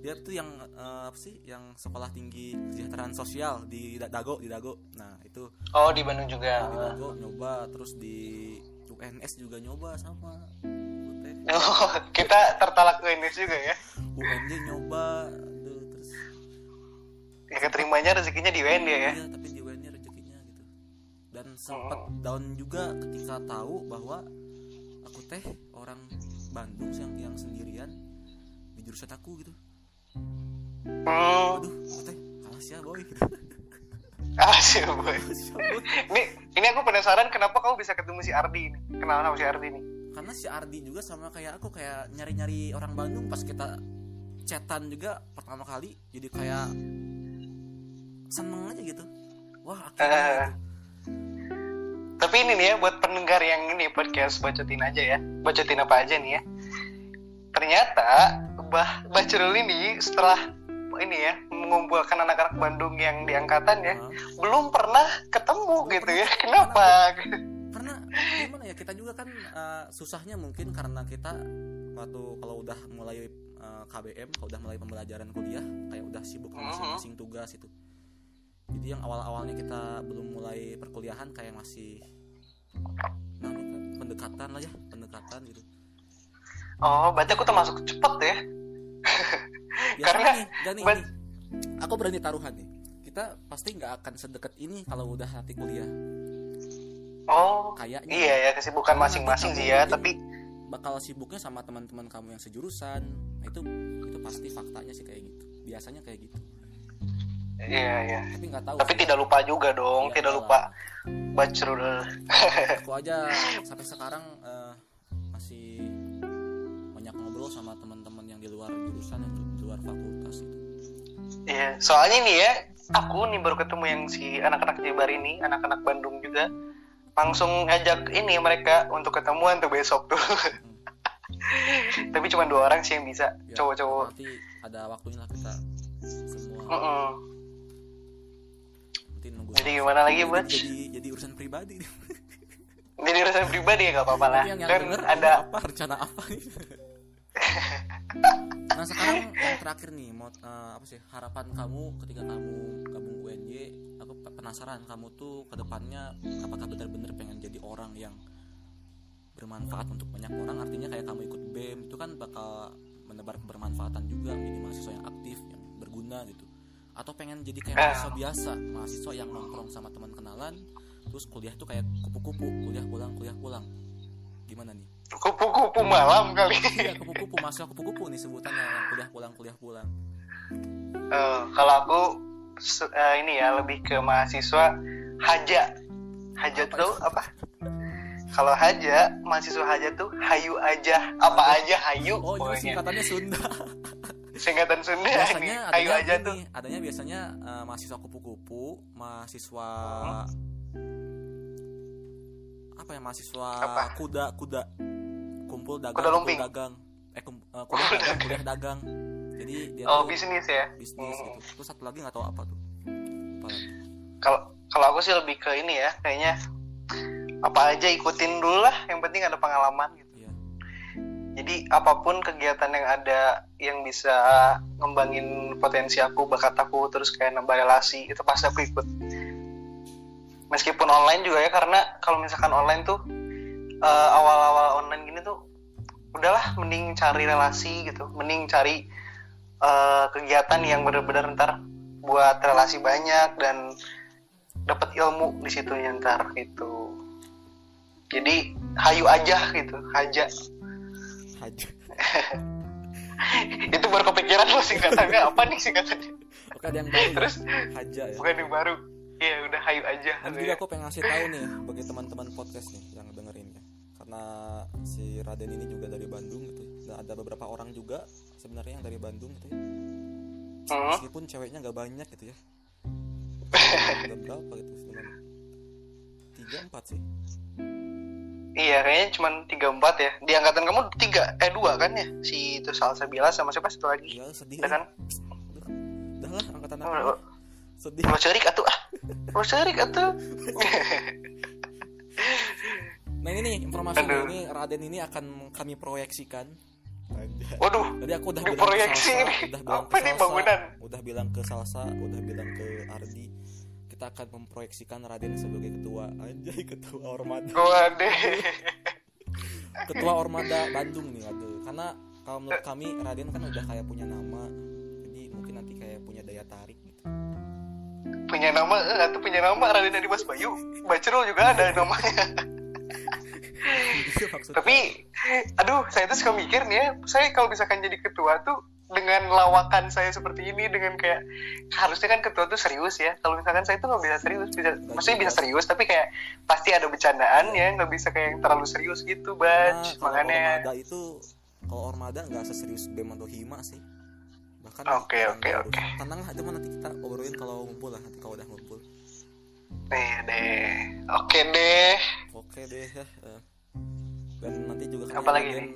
dia tuh yang eh, apa sih yang sekolah tinggi kesejahteraan sosial di Da- Dago di Dago nah itu Oh, di Bandung di juga. Dago nyoba terus di UNS juga nyoba sama. Oh, kita tertalak UNY juga ya. UNJ nyoba aduh, terus Ya keterimanya rezekinya di UNY ya. iya tapi di UNJ dan sempat down juga ketika tahu bahwa aku teh orang Bandung yang yang sendirian di jurusan aku gitu Hmm. aduh aku teh kalah sih ya boy gitu sih, boy. Ini ini aku penasaran kenapa kamu bisa ketemu si Ardi ini? Kenal sama si Ardi ini? karena si Ardi juga sama kayak aku kayak nyari-nyari orang Bandung pas kita chatan juga pertama kali jadi kayak seneng aja gitu wah akhirnya gitu. Tapi ini nih ya buat pendengar yang ini podcast bacotin aja ya. Bacotin apa aja nih ya. Ternyata Bah Bacrul ini setelah ini ya mengumpulkan anak-anak Bandung yang di angkatan ya Hah? belum pernah ketemu gitu ya. Kenapa? karena gimana ya kita juga kan eh, susahnya mungkin karena kita waktu kalau udah mulai eh, KBM kalau udah mulai pembelajaran kuliah kayak udah sibuk Mhm. masing-masing tugas itu jadi yang awal-awalnya kita belum mulai perkuliahan kayak masih nah, pendekatan lah ya pendekatan gitu Oh, berarti aku termasuk cepet ya. ya Karena- nih, gak nih, but- nih. aku berani taruhan nih kita pasti nggak akan sedekat ini kalau udah nanti kuliah Oh, Kayaknya. iya ya kesibukan masing-masing sih ya. Tapi bakal sibuknya sama teman-teman kamu yang sejurusan nah, itu itu pasti faktanya sih kayak gitu biasanya kayak gitu iya iya. tapi nggak tahu Tapi sih. tidak lupa juga dong, Iya, tidak lupa Bacrul. aku aja sampai sekarang eh, masih banyak ngobrol sama teman-teman yang di luar jurusan yang di luar fakultas itu Iya, soalnya nih ya, aku nih baru ketemu yang si anak-anak Jabar ini, anak-anak Bandung juga. Langsung ngajak ini mereka untuk ketemuan tuh besok tuh. Tapi cuma dua orang sih yang bisa, Ya, cowok-cowok. nanti ada waktunya lah kita semua nanti nunggu Jadi gimana lagi, Bud? jadi jadi urusan pribadi Jadi urusan pribadi ya gak apa-apa lah. Yang, yang Kan denger ada apa rencana apa nih nah sekarang yang terakhir nih mau eh, apa sih harapan kamu ketika kamu gabung UNJ aku pe- penasaran kamu tuh ke depannya apakah benar-benar pengen jadi orang yang bermanfaat untuk banyak orang artinya kayak kamu ikut BEM itu kan bakal menebar kebermanfaatan juga menjadi mahasiswa yang aktif yang berguna gitu atau pengen jadi kayak Ah. mahasiswa biasa mahasiswa yang nongkrong sama teman kenalan terus kuliah tuh kayak kupu-kupu kuliah pulang kuliah pulang. Gimana nih? Kupu-kupu malam kali. iya kupu-kupu mahasiswa kupu-kupu nih sebutannya. Yang kuliah pulang kuliah pulang. Eh, kalau aku eh, ini ya lebih ke mahasiswa haja. Haja Apa tuh itu? apa? Kalau haja mahasiswa haja tuh hayu aja. Apa aja hayu oh jadi pokoknya. singkatannya Sunda singkatan Sunda biasanya hayu adanya aja ini, tuh. adanya biasanya eh, mahasiswa kupu-kupu mahasiswa apa ya mahasiswa Apa? kuda kuda kumpul dagang Kuda kumpul dagang. Eh kum- eh, kuda Kuda dagang kuda dagang. Jadi dia oh tuh bisnis ya? bisnis Hmm. gitu. Terus satu lagi nggak tahu apa tuh. Kalau kalau aku sih lebih ke ini ya kayaknya apa aja ikutin dulu lah. Yang penting ada pengalaman. Jadi apa pun kegiatan yang ada yang bisa ngembangin potensi aku bakat aku terus kayak nambah relasi itu pasti aku ikut. Meskipun online juga ya karena kalau misalkan online tuh eh, awal-awal online gini tuh udahlah mending cari relasi gitu. Mending cari eh, kegiatan yang benar-benar ntar buat relasi banyak dan dapat ilmu di situ ntar gitu. Jadi hayu aja gitu haja haja itu baru kepikiran lo singkatannya apa nih singkatannya oke ada yang baru ya? Terus? haja ya bukan yang baru iya udah hayu aja Dan juga aku pengen ngasih tahu nih bagi teman-teman podcast nih yang dengerin ya. Karena si Raden ini juga dari Bandung gitu. ya. Dan ada beberapa orang juga sebenarnya yang dari Bandung gitu ya. Hmm, Meskipun ceweknya nggak banyak gitu ya. Ada berapa gitu sebenarnya? Tiga empat sih. Iya kayaknya cuma tiga empat ya di angkatan kamu tiga eh dua kan ya si itu salsa bila sama siapa satu lagi Iya sedih. udah kan Udah, lah angkatan aku. oh, Sedih. mau cerik atuh ah mau cerik atuh Nah ini nih informasi Aduh. ini Raden ini akan kami proyeksikan. Anjay. waduh Tadi aku udah bilang ke Proyeksi Salsa, nih. udah bilang Apa ke nih Salsa, bangunan? udah bilang ke Salsa, udah bilang ke Ardi. Kita akan memproyeksikan Raden sebagai ketua, anjay ketua Ormada, waduh ketua Ormada Bandung nih, aduh. Karena kalau menurut kami Raden kan udah kayak punya nama, jadi mungkin nanti kayak punya daya tarik gitu. punya nama eh, atau punya nama Raden dari Mas Bayu. Bacrul juga ada namanya. Maksudnya. tapi aduh saya tuh suka mikir nih ya. Saya kalau misalkan jadi ketua tuh dengan lawakan saya seperti ini dengan kayak harusnya kan ketua tuh serius ya. Kalau misalkan saya tuh nggak bisa serius bisa maksudnya bisa serius tapi kayak pasti ada bercandaan ya nggak bisa kayak yang terlalu serius gitu Karena baj kalau makanya Ormada itu kalau Ormada nggak seserius BEM atau Hima sih. Bahkan Oke, oke, oke. tenang mah nanti kita obrolin kalau ngumpul lah nanti kalau udah ngumpul. Nih deh oke deh. Oke deh ya eh. dan nanti juga kan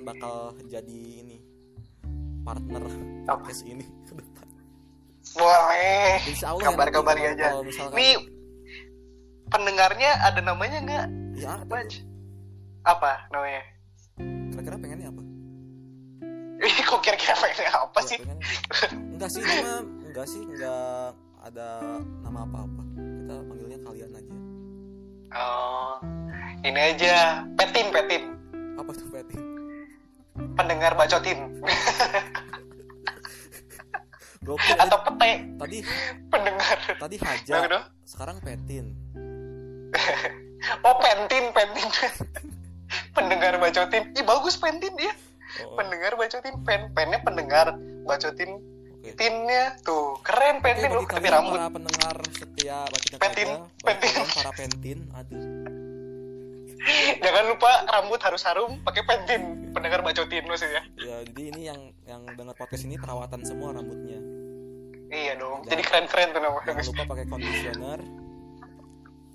bakal jadi ini partner Apa? podcast ini. Ke depan boleh Insya Allah ya, kabar-kabar nanti aja kalau misalkan nih pendengarnya ada namanya nggak? Ya tuh. apa namanya? Kira-kira pengennya apa? Ih, kok kira-kira pengen apa Ya, sih? pengennya- enggak sih nama enggak sih enggak ada nama apa-apa. Kita panggilnya kalian aja. Oh, ini aja. Petin petin. Apa tuh pendengar bacotin Gokil. Atau pete. Tadi pendengar. tadi Nah, Haja gitu. sekarang Petin. Oh pentin pentin. Pendengar bacotin Ih, bagus pentin dia. Oh, pendengar bacotin pen pennya pendengar bacotin oke. Tinnya tuh keren pentin bagi loh tapi rambut. para pendengar setia baca Pentin, pentin. para pentin aduh jangan lupa rambut harus harum pakai pentin pendengar bacotin maksudnya ya jadi ini yang yang dengar podcast ini perawatan semua rambutnya iya dong Jangan- jadi keren keren tuh namanya jangan lupa pakai conditioner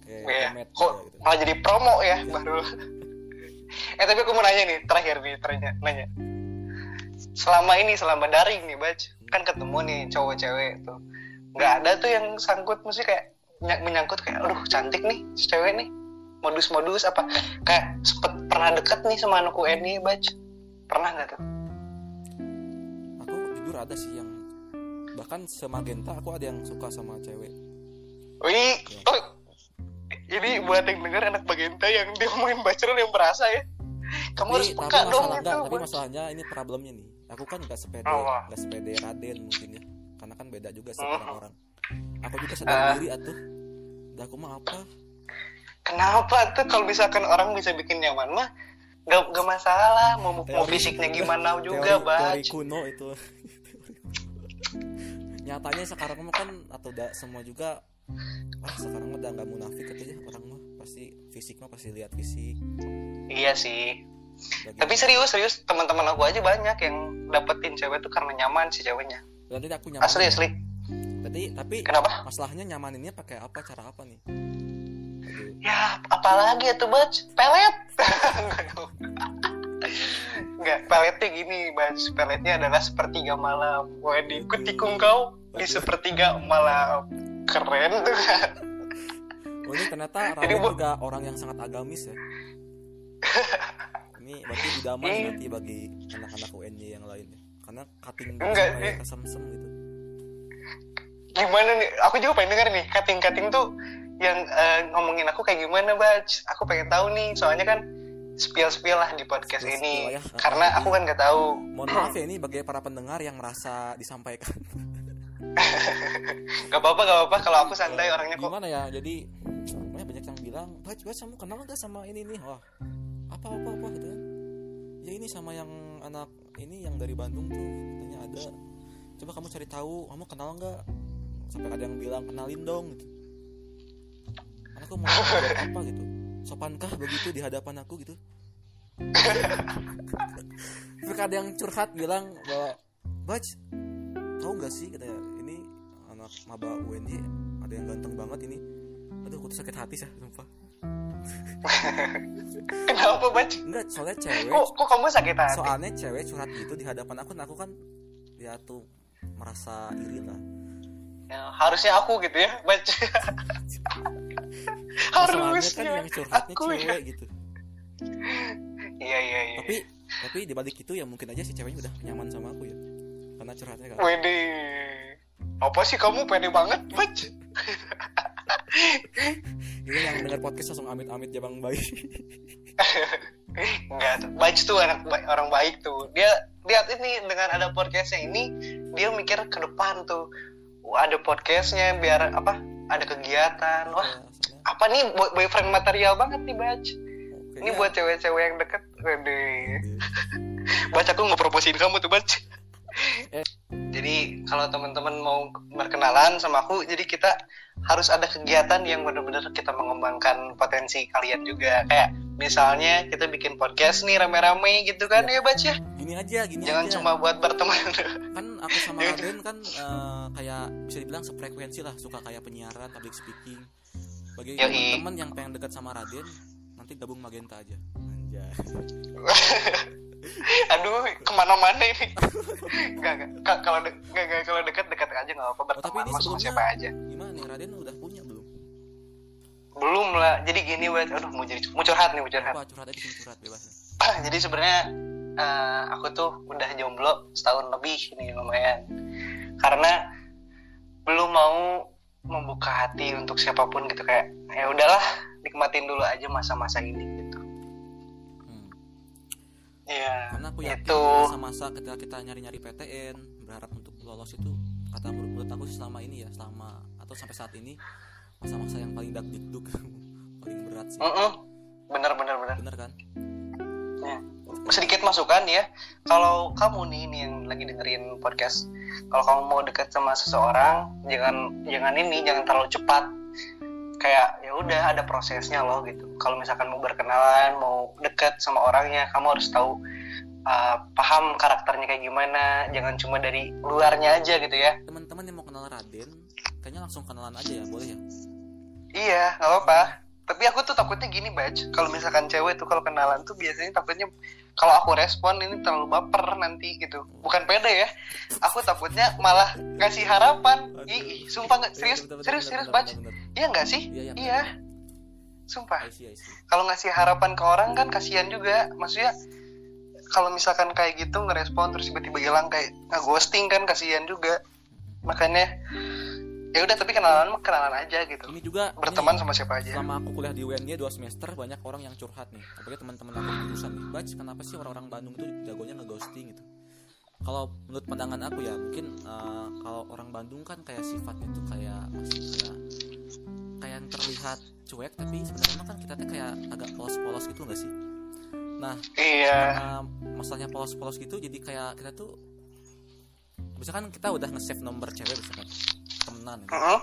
kayak Iya. pomade Kok juga gitu malah jadi promo ya, baru. eh tapi aku mau nanya nih, terakhir nih, tanya, nanya. Selama ini, selama daring nih, Baj, kan ketemu nih cowok cewek tuh. Nggak ada tuh yang sangkut, mesti kayak ny- menyangkut kayak, aduh cantik nih, cewek nih. Modus-modus apa? Kayak sempet pernah deket nih sama anak UN nih, Baj. Pernah nggak tuh? aku jujur ada sih yang bahkan semagenta aku ada yang suka sama cewek Wih, Ya. oh, ini buat yang denger anak Bagenta yang dia ngomongin bacaan yang berasa ya. Kamu harus tapi, peka tapi dong enggak, tapi masalahnya ini problemnya nih aku kan nggak sepede Apa? nggak sepede Raden mungkin ya karena kan beda juga sih orang-orang aku juga sadar Ah. diri atuh udah aku mah apa Kenapa tuh? Kalau misalkan orang bisa bikin nyaman mah gak, gak masalah. Mau mau Teori- fisiknya gimana juga teori, baj. teori kuno itu. Nyatanya sekarang mah kan atau udah semua juga ah sekarang mah udah nggak munafik gitu ya orang mah. Pasti fisik mah pasti lihat fisik. Iya sih. Bagi- tapi serius serius teman-teman aku aja banyak yang dapetin cewek tuh karena nyaman si ceweknya. Berarti aku nyaman. Asli asli. Berarti tapi kenapa? masalahnya nyamaninnya pakai apa? Cara apa nih. Ya apalagi itu bac pelet Enggak, peletnya gini, Bac. Peletnya adalah sepertiga malam. Gue diikut tikung kau di sepertiga malam. Keren tuh kan. Oh ini ternyata juga orang yang sangat agamis ya. ini berarti idaman Iya. nanti bagi anak-anak UNY yang lain ya. Karena cutting Enggak, kayak eh. kesemsem gitu. Gimana nih? Aku juga pengen denger nih, cutting-cutting tuh yang eh, ngomongin aku kayak gimana, Bac. Aku pengen tahu nih, soalnya kan spill-spill lah di podcast Spill-spill ini. ya. Karena aku kan nggak tahu. Mohon maaf ya ini bagi para pendengar yang merasa disampaikan. Gak apa-apa, gak apa-apa. Kalau aku santai orangnya kok. Gimana ya? Jadi banyak banyak yang bilang, "Bac, Bac, kamu kenal gak sama ini nih?" Wah, apa apa apa gitu kan. Ya ini sama yang anak ini yang dari Bandung tuh katanya ada. Coba kamu cari tahu, kamu kenal nggak? Sampai ada yang bilang kenalin dong gitu. Anakku mau jawab apa gitu. Sopankah begitu di hadapan aku gitu? Terus ada yang curhat bilang bahwa Bac, tahu nggak sih katanya ini anak maba UNY ada yang ganteng banget ini aduh aku tuh sakit hati sih sumpah Kenapa, Bac? enggak soalnya cewek Kok, kok kamu sakit hati? soalnya cewek curhat gitu di hadapan aku nah aku kan ya tuh merasa iri lah Ya, harusnya aku gitu ya, Bac. harusnya kan yang aku cewek ya. gitu Iya, iya, iya. tapi tapi dibalik itu ya mungkin aja si ceweknya udah nyaman sama aku ya karena curhatnya kan Wede. Apa sih kamu pede banget, Bac? ini yang dengar podcast langsung amit-amit jabang bayi Enggak, Bac tuh anak baik, orang baik tuh. Dia lihat ini dengan ada podcastnya ini, dia mikir ke depan tuh. Wah, ada podcastnya biar apa? Ada kegiatan. Wah, Ya, soalnya- apa nih boy- boyfriend material banget nih, oke, Ini ya. buat cewek-cewek yang deket. Wede. Iya. Bac aku ngepromosiin kamu tuh, Bac. Eh. Jadi kalau teman-teman mau berkenalan sama aku, jadi kita harus ada kegiatan yang benar-benar kita mengembangkan potensi kalian juga. Kayak misalnya kita bikin podcast nih rame-rame gitu kan Iya. ya ya. gini aja gini Jangan aja cuma buat berteman. kan aku sama Iya. Raden kan eh, kayak bisa dibilang sefrekuensi lah suka kayak penyiaran public speaking bagi teman-teman yang pengen dekat sama Raden nanti gabung Magenta aja Anjay. Aduh, ke mana-mana ini. Enggak. Ka- Kalau de- enggak, enggak. kalau dekat dekat aja nggak apa-apa Oh, tapi ini sama sebelumnya- siapa aja. gimana nih Raden udah punya belum Belum lah. Jadi gini, Bac. Aduh, mau jadi mau curhat nih, mau curhat. apa curhat aja curhat bebas jadi sebenarnya eh, aku tuh udah jomblo setahun lebih ini lumayan karena belum mau membuka hati untuk siapa pun gitu kayak ya udahlah nikmatin dulu aja masa-masa ini. Iya. Karena aku yakin itu. masa-masa ketika kita nyari-nyari PTN berharap untuk lolos itu kata menurut, menurut aku sih selama ini ya selama atau sampai saat ini masa-masa yang paling dakdikduk paling berat sih. Mm-mm. bener bener bener bener kan? Ya. sedikit masukan ya kalau kamu nih nih yang lagi dengerin podcast kalau kamu mau deket sama seseorang jangan jangan ini jangan terlalu cepat kayak ya udah ada prosesnya loh gitu. Kalau misalkan mau berkenalan mau deket sama orangnya kamu harus tahu uh, paham karakternya kayak gimana. Jangan cuma dari luarnya aja gitu ya. Teman-teman yang mau kenal Raden kayaknya langsung kenalan aja ya boleh ya? Iya nggak apa-apa. Tapi aku tuh takutnya gini Baj kalau misalkan cewek tuh kalau kenalan tuh biasanya takutnya kalau aku respon ini terlalu baper nanti gitu. Bukan pede ya. Aku takutnya malah ngasih harapan. Ih sumpah nggak? Serius? bener, serius serius bener, bener. iya nggak sih? Iya iya iya. sumpah. Kalau ngasih harapan ke orang kan kasihan juga. Maksudnya kalau misalkan kayak gitu ngerespon terus tiba-tiba hilang kayak nge-ghosting kan kasihan juga. Makanya ya udah tapi kenalan mah kenalan aja gitu. Ini juga berteman ini, sama siapa aja. Selama aku kuliah di UNY 2 semester banyak orang yang curhat nih. Apalagi teman-teman aku jurusan nih. Bac kenapa sih orang-orang Bandung itu jagonya ngeghosting gitu? Kalau menurut pandangan aku ya mungkin eh, kalau orang Bandung kan kayak sifatnya tuh kayak masih kayak kayak yang terlihat cuek tapi sebenarnya kan kita tuh kayak agak polos-polos gitu nggak sih? Nah iya. masalahnya polos-polos gitu jadi kayak kita tuh misalkan kita udah nge-save nomor cewek misalkan temenan gitu.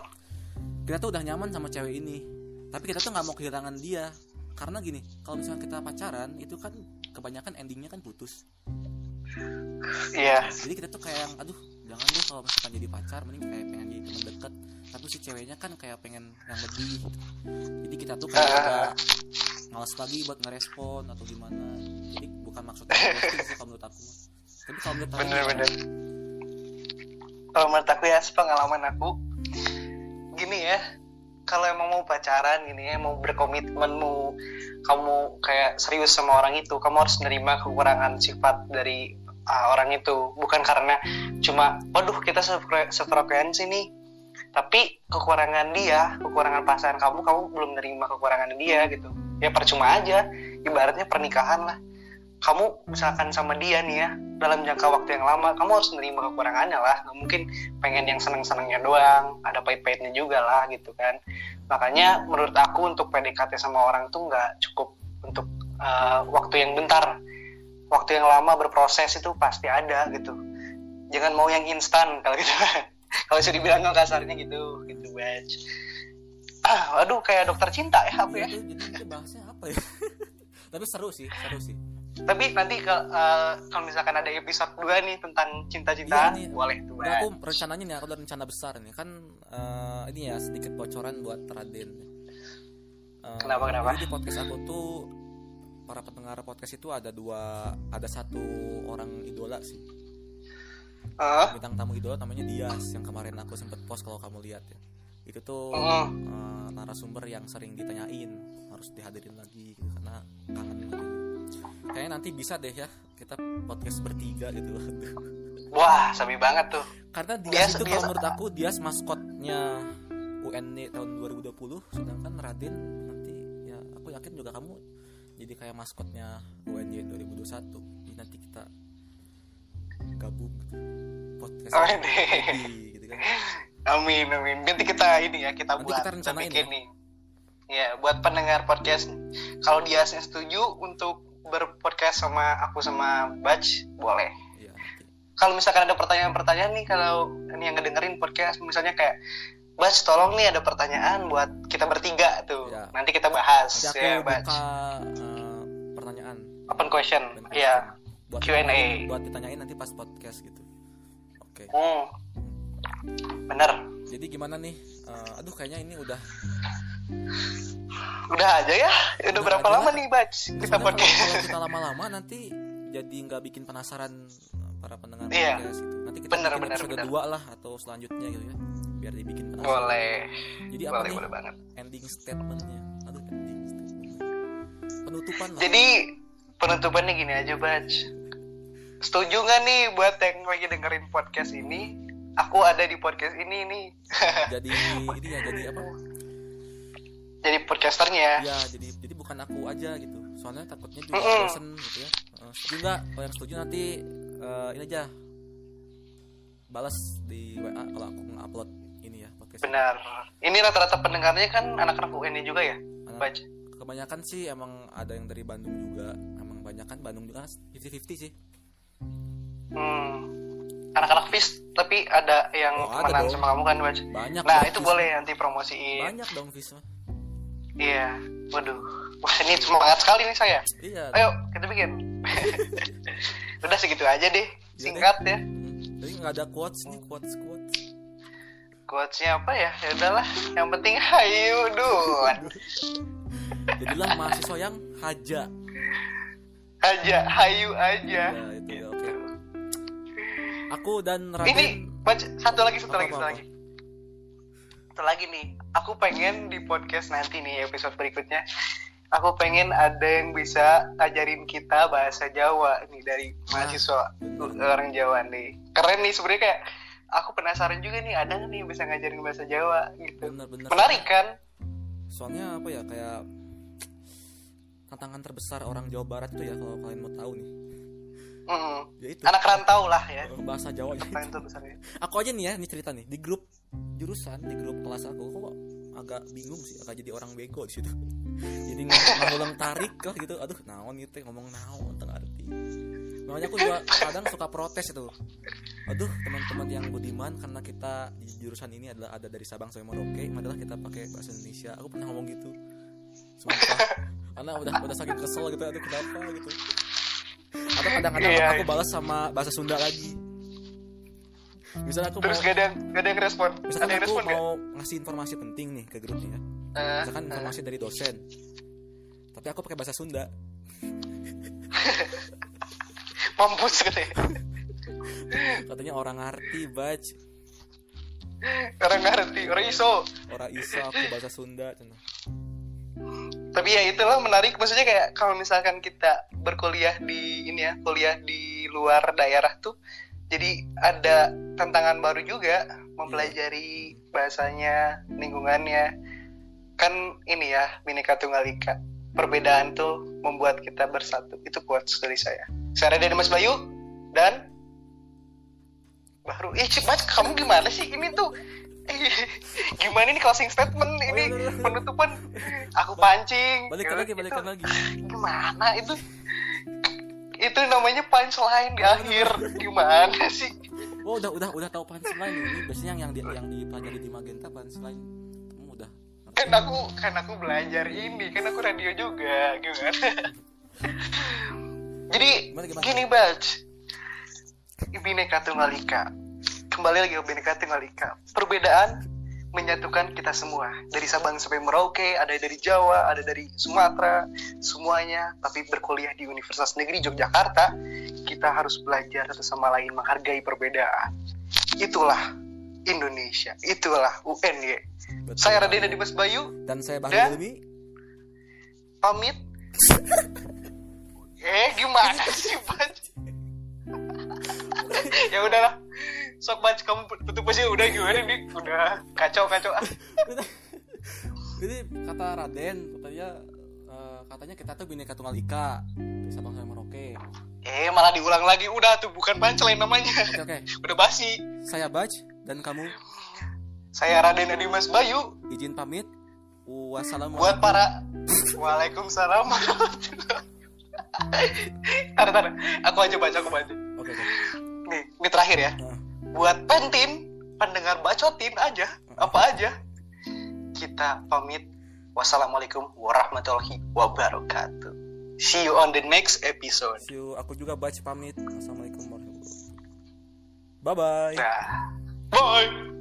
Kita tuh udah nyaman sama cewek ini. Tapi kita tuh nggak mau kehilangan dia. Karena gini kalau misalnya kita pacaran itu kan kebanyakan endingnya kan putus. Iya. Jadi kita tuh kayak yang aduh jangan deh kalau misalkan jadi pacar mending kayak pengen jadi teman dekat tapi si ceweknya kan kayak pengen yang lebih gitu. jadi kita tuh kayak agak malas lagi buat ngerespon atau gimana. Jadi bukan maksudnya sih kalau menurut aku tapi kalau menurut aku bener-bener kalau menurut aku ya pengalaman aku gini ya. Kalau emang mau pacaran gini ya mau berkomitmen mau kamu kayak serius sama orang itu kamu harus menerima kekurangan sifat dari uh, orang itu. Bukan karena cuma waduh kita sefre- sefrekuensi nih. Tapi kekurangan dia kekurangan pasangan kamu kamu belum menerima kekurangan dia gitu. Ya percuma aja. Ibaratnya pernikahan lah kamu misalkan sama dia nih ya dalam jangka waktu yang lama kamu harus menerima kekurangannya lah. Nggak mungkin pengen yang seneng-senengnya doang ada pahit-pahitnya juga lah gitu kan. Makanya menurut aku untuk PDKT sama orang tuh nggak cukup untuk uh, waktu yang bentar. Waktu yang lama berproses itu pasti ada gitu. Jangan mau yang instan kalau gitu. Kalau bisa dibilang kasarnya gitu gitu batch. Ah waduh kayak dokter cinta ya apa ya? Bahasnya apa ya? Tapi seru sih seru sih tapi nanti ke, uh, kalau misalkan ada episode 2 nih tentang cinta-cintaan Iya nih. boleh tuh Udah aku rencananya nih aku udah rencana besar nih kan eh, ini ya sedikit bocoran buat Raden. Eh, Kenapa, kenapa? Jadi di podcast aku tuh para pendengar podcast itu ada dua ada satu orang idola sih Ah, bintang tamu idola namanya Dias yang kemarin aku sempet post kalau kamu lihat ya itu tuh Mm. eh, narasumber yang sering ditanyain harus dihadirin lagi gitu, karena kangen lagi kayaknya nanti bisa deh ya kita podcast bertiga gitu. Wah sabi banget tuh. Karena Dias itu kalau menurut aku Dias maskotnya UNY tahun 2020 sedangkan Raden nanti ya aku yakin juga kamu jadi kayak maskotnya UNY 2021 jadi nanti kita gabung gitu podcast Oh, ini. Gitu kan. Amin amin. Nanti kita ini ya kita Nanti buat kita kita rencanain bikin nih ya buat pendengar podcast. Kalau dia setuju untuk berpodcast sama aku sama Batch boleh Iya, nanti. kalau misalkan ada pertanyaan-pertanyaan nih kalau ini yang ngedengerin podcast misalnya kayak Batch tolong nih ada pertanyaan buat kita bertiga tuh Ya. nanti kita bahas nanti aku ya buka Batch eh, pertanyaan open question ya question. buat Q&A. buat ditanyain nanti pas podcast gitu oke hmm. bener jadi gimana nih Eh, aduh kayaknya ini udah udah aja ya udah Udah berapa aja lama nih Batch kita kalau, podcast kalau kita lama-lama nanti jadi nggak bikin penasaran uh, para pendengar Iya. podcast gitu. Nanti kita Bener, bikin bener, episode bener. dua lah atau selanjutnya gitu ya, biar dibikin penasaran. boleh Jadi apa boleh nih boleh banget ending statementnya? Aduh ending statement. Penutupan lah. Jadi penutupannya gini aja, Batch. Setuju nggak nih buat yang lagi dengerin podcast ini? Aku ada di podcast ini nih. jadi ini ya jadi apa? Jadi podcasternya. Ya jadi jadi bukan aku aja gitu. Soalnya takutnya juga Mm-mm. bosen gitu ya. Uh, setuju nggak? Kalau yang setuju nanti uh, ini aja balas di WA kalau aku nge-upload ini ya podcast. Benar. Ini rata-rata pendengarnya kan anak-anak UN juga ya, Anak- Batch. kebanyakan sih emang ada yang dari Bandung juga emang banyak kan Bandung juga 50-50 sih Hmm. Anak-anak FIS tapi ada yang Oh, ada sama kamu kan, Batch. banyak Nah, itu Fis. boleh nanti promosiin. banyak dong Fis mah. Iya. Waduh. Wah, ini semangat sekali nih saya. iya Ayo, kita bikin. Udah segitu aja deh. Singkat ya. Jadi nggak ada quotes nih quotes quotes Quotesnya apa ya? Ya udahlah, yang penting hayu dun. jadilah mahasiswa yang haja Aja, hayu aja. ya itu ya Gitu. oke aku dan Ini Raden baca satu lagi, satu lagi, satu Apa-apa. lagi. Satu lagi nih. Aku pengen di podcast nanti nih episode berikutnya. Aku pengen ada yang bisa ajarin kita bahasa Jawa nih dari mahasiswa bener. orang Jawa nih. Keren nih sebenarnya kayak aku penasaran juga nih ada nih yang bisa ngajarin bahasa Jawa gitu. bener-bener Menarik kan? soalnya apa ya kayak tantangan terbesar orang Jawa Barat tuh ya kalau kalian mau tahu nih Mm. ya itu Anak rantau lah ya. bahasa Jawa Tantangan terbesarnya. aku aja nih ya ini cerita nih di grup jurusan di grup kelas aku kok agak bingung sih agak jadi orang bego di situ. Jadi ng- ngulang tarik lah gitu. Aduh naon gitu ngomong naon tengah arti. Makanya aku juga kadang suka protes itu. Aduh teman-teman yang budiman karena kita di jurusan ini adalah ada dari Sabang sampai Merauke adalah kita pakai bahasa Indonesia. Aku pernah ngomong gitu. Sumpah. karena udah udah saking kesel gitu aduh kenapa gitu. Atau kadang-kadang Iya, aku iya. balas sama bahasa Sunda lagi misalnya aku terus mau gak ada gak ada yang respon? Misalkan ada yang aku respon gak? mau ngasih informasi penting nih ke grupnya. Ya Eh, misalkan eh. informasi dari dosen. Tapi aku pakai bahasa Sunda. Mampus gitu ya katanya orang ngerti baj. Orang ngerti orang iso. Orang iso aku bahasa Sunda cenah. tapi ya itulah menarik. Maksudnya kayak kalau misalkan kita berkuliah di ini ya kuliah di luar daerah tuh jadi ada tantangan baru juga mempelajari bahasanya lingkungannya. Kan ini ya Bhinneka Tunggal Ika. Perbedaan tuh membuat kita bersatu. Itu quotes dari saya. Saya dari Mas Bayu dan baru ih Mas kamu gimana sih? Ini tuh gimana ini closing statement? Ini penutupan. Aku pancing. Balikan lagi balikan lagi. Gimana itu itu namanya punchline di akhir. Gimana sih? Oh udah udah udah tahu punchline ini. Biasanya yang yang di, yang dipelajari di Magenta punchline. Kamu udah kan aku kan aku belajar ini. Kan aku radio juga gimana? Jadi Gimana, gimana? gini batch Bineka Tunggal Ika kembali lagi ke Bineka Tunggal Ika perbedaan menyatukan kita semua. Dari Sabang sampai Merauke ada dari Jawa ada dari Sumatera semuanya. Tapi berkuliah di Universitas Negeri Yogyakarta kita harus belajar satu sama lain menghargai perbedaan. Itulah Indonesia. Itulah UNY Betul. saya Radina Dimas Bayu. Dan saya Bahri Dan- pamit. Eh gimana sih Bac ya udahlah sok Bac kamu tutup aja udah gimana nih? Udah kacau kacau. Ah. Ini kata Raden katanya eh, katanya kita tuh bineka tunggal ika dari Sabang sampai Merauke eh malah diulang lagi. Udah tuh bukan punchline namanya. Oke oke. Udah basi. Saya Baj dan kamu? Saya Raden Dimas Bayu. Izin pamit. Wassalamualaikum. Buat para Waalaikumsalam. Tar, tar. Aku aja baca, aku baca. oke oke. Nih, ini terakhir ya. Nah, buat pentin pendengar bacotin aja apa aja. Kita pamit. Wassalamualaikum warahmatullahi wabarakatuh. See you on the next episode. See you. Aku juga Baj pamit. Assalamualaikum warahmatullahi wabarakatuh. Bye bye dah. Bye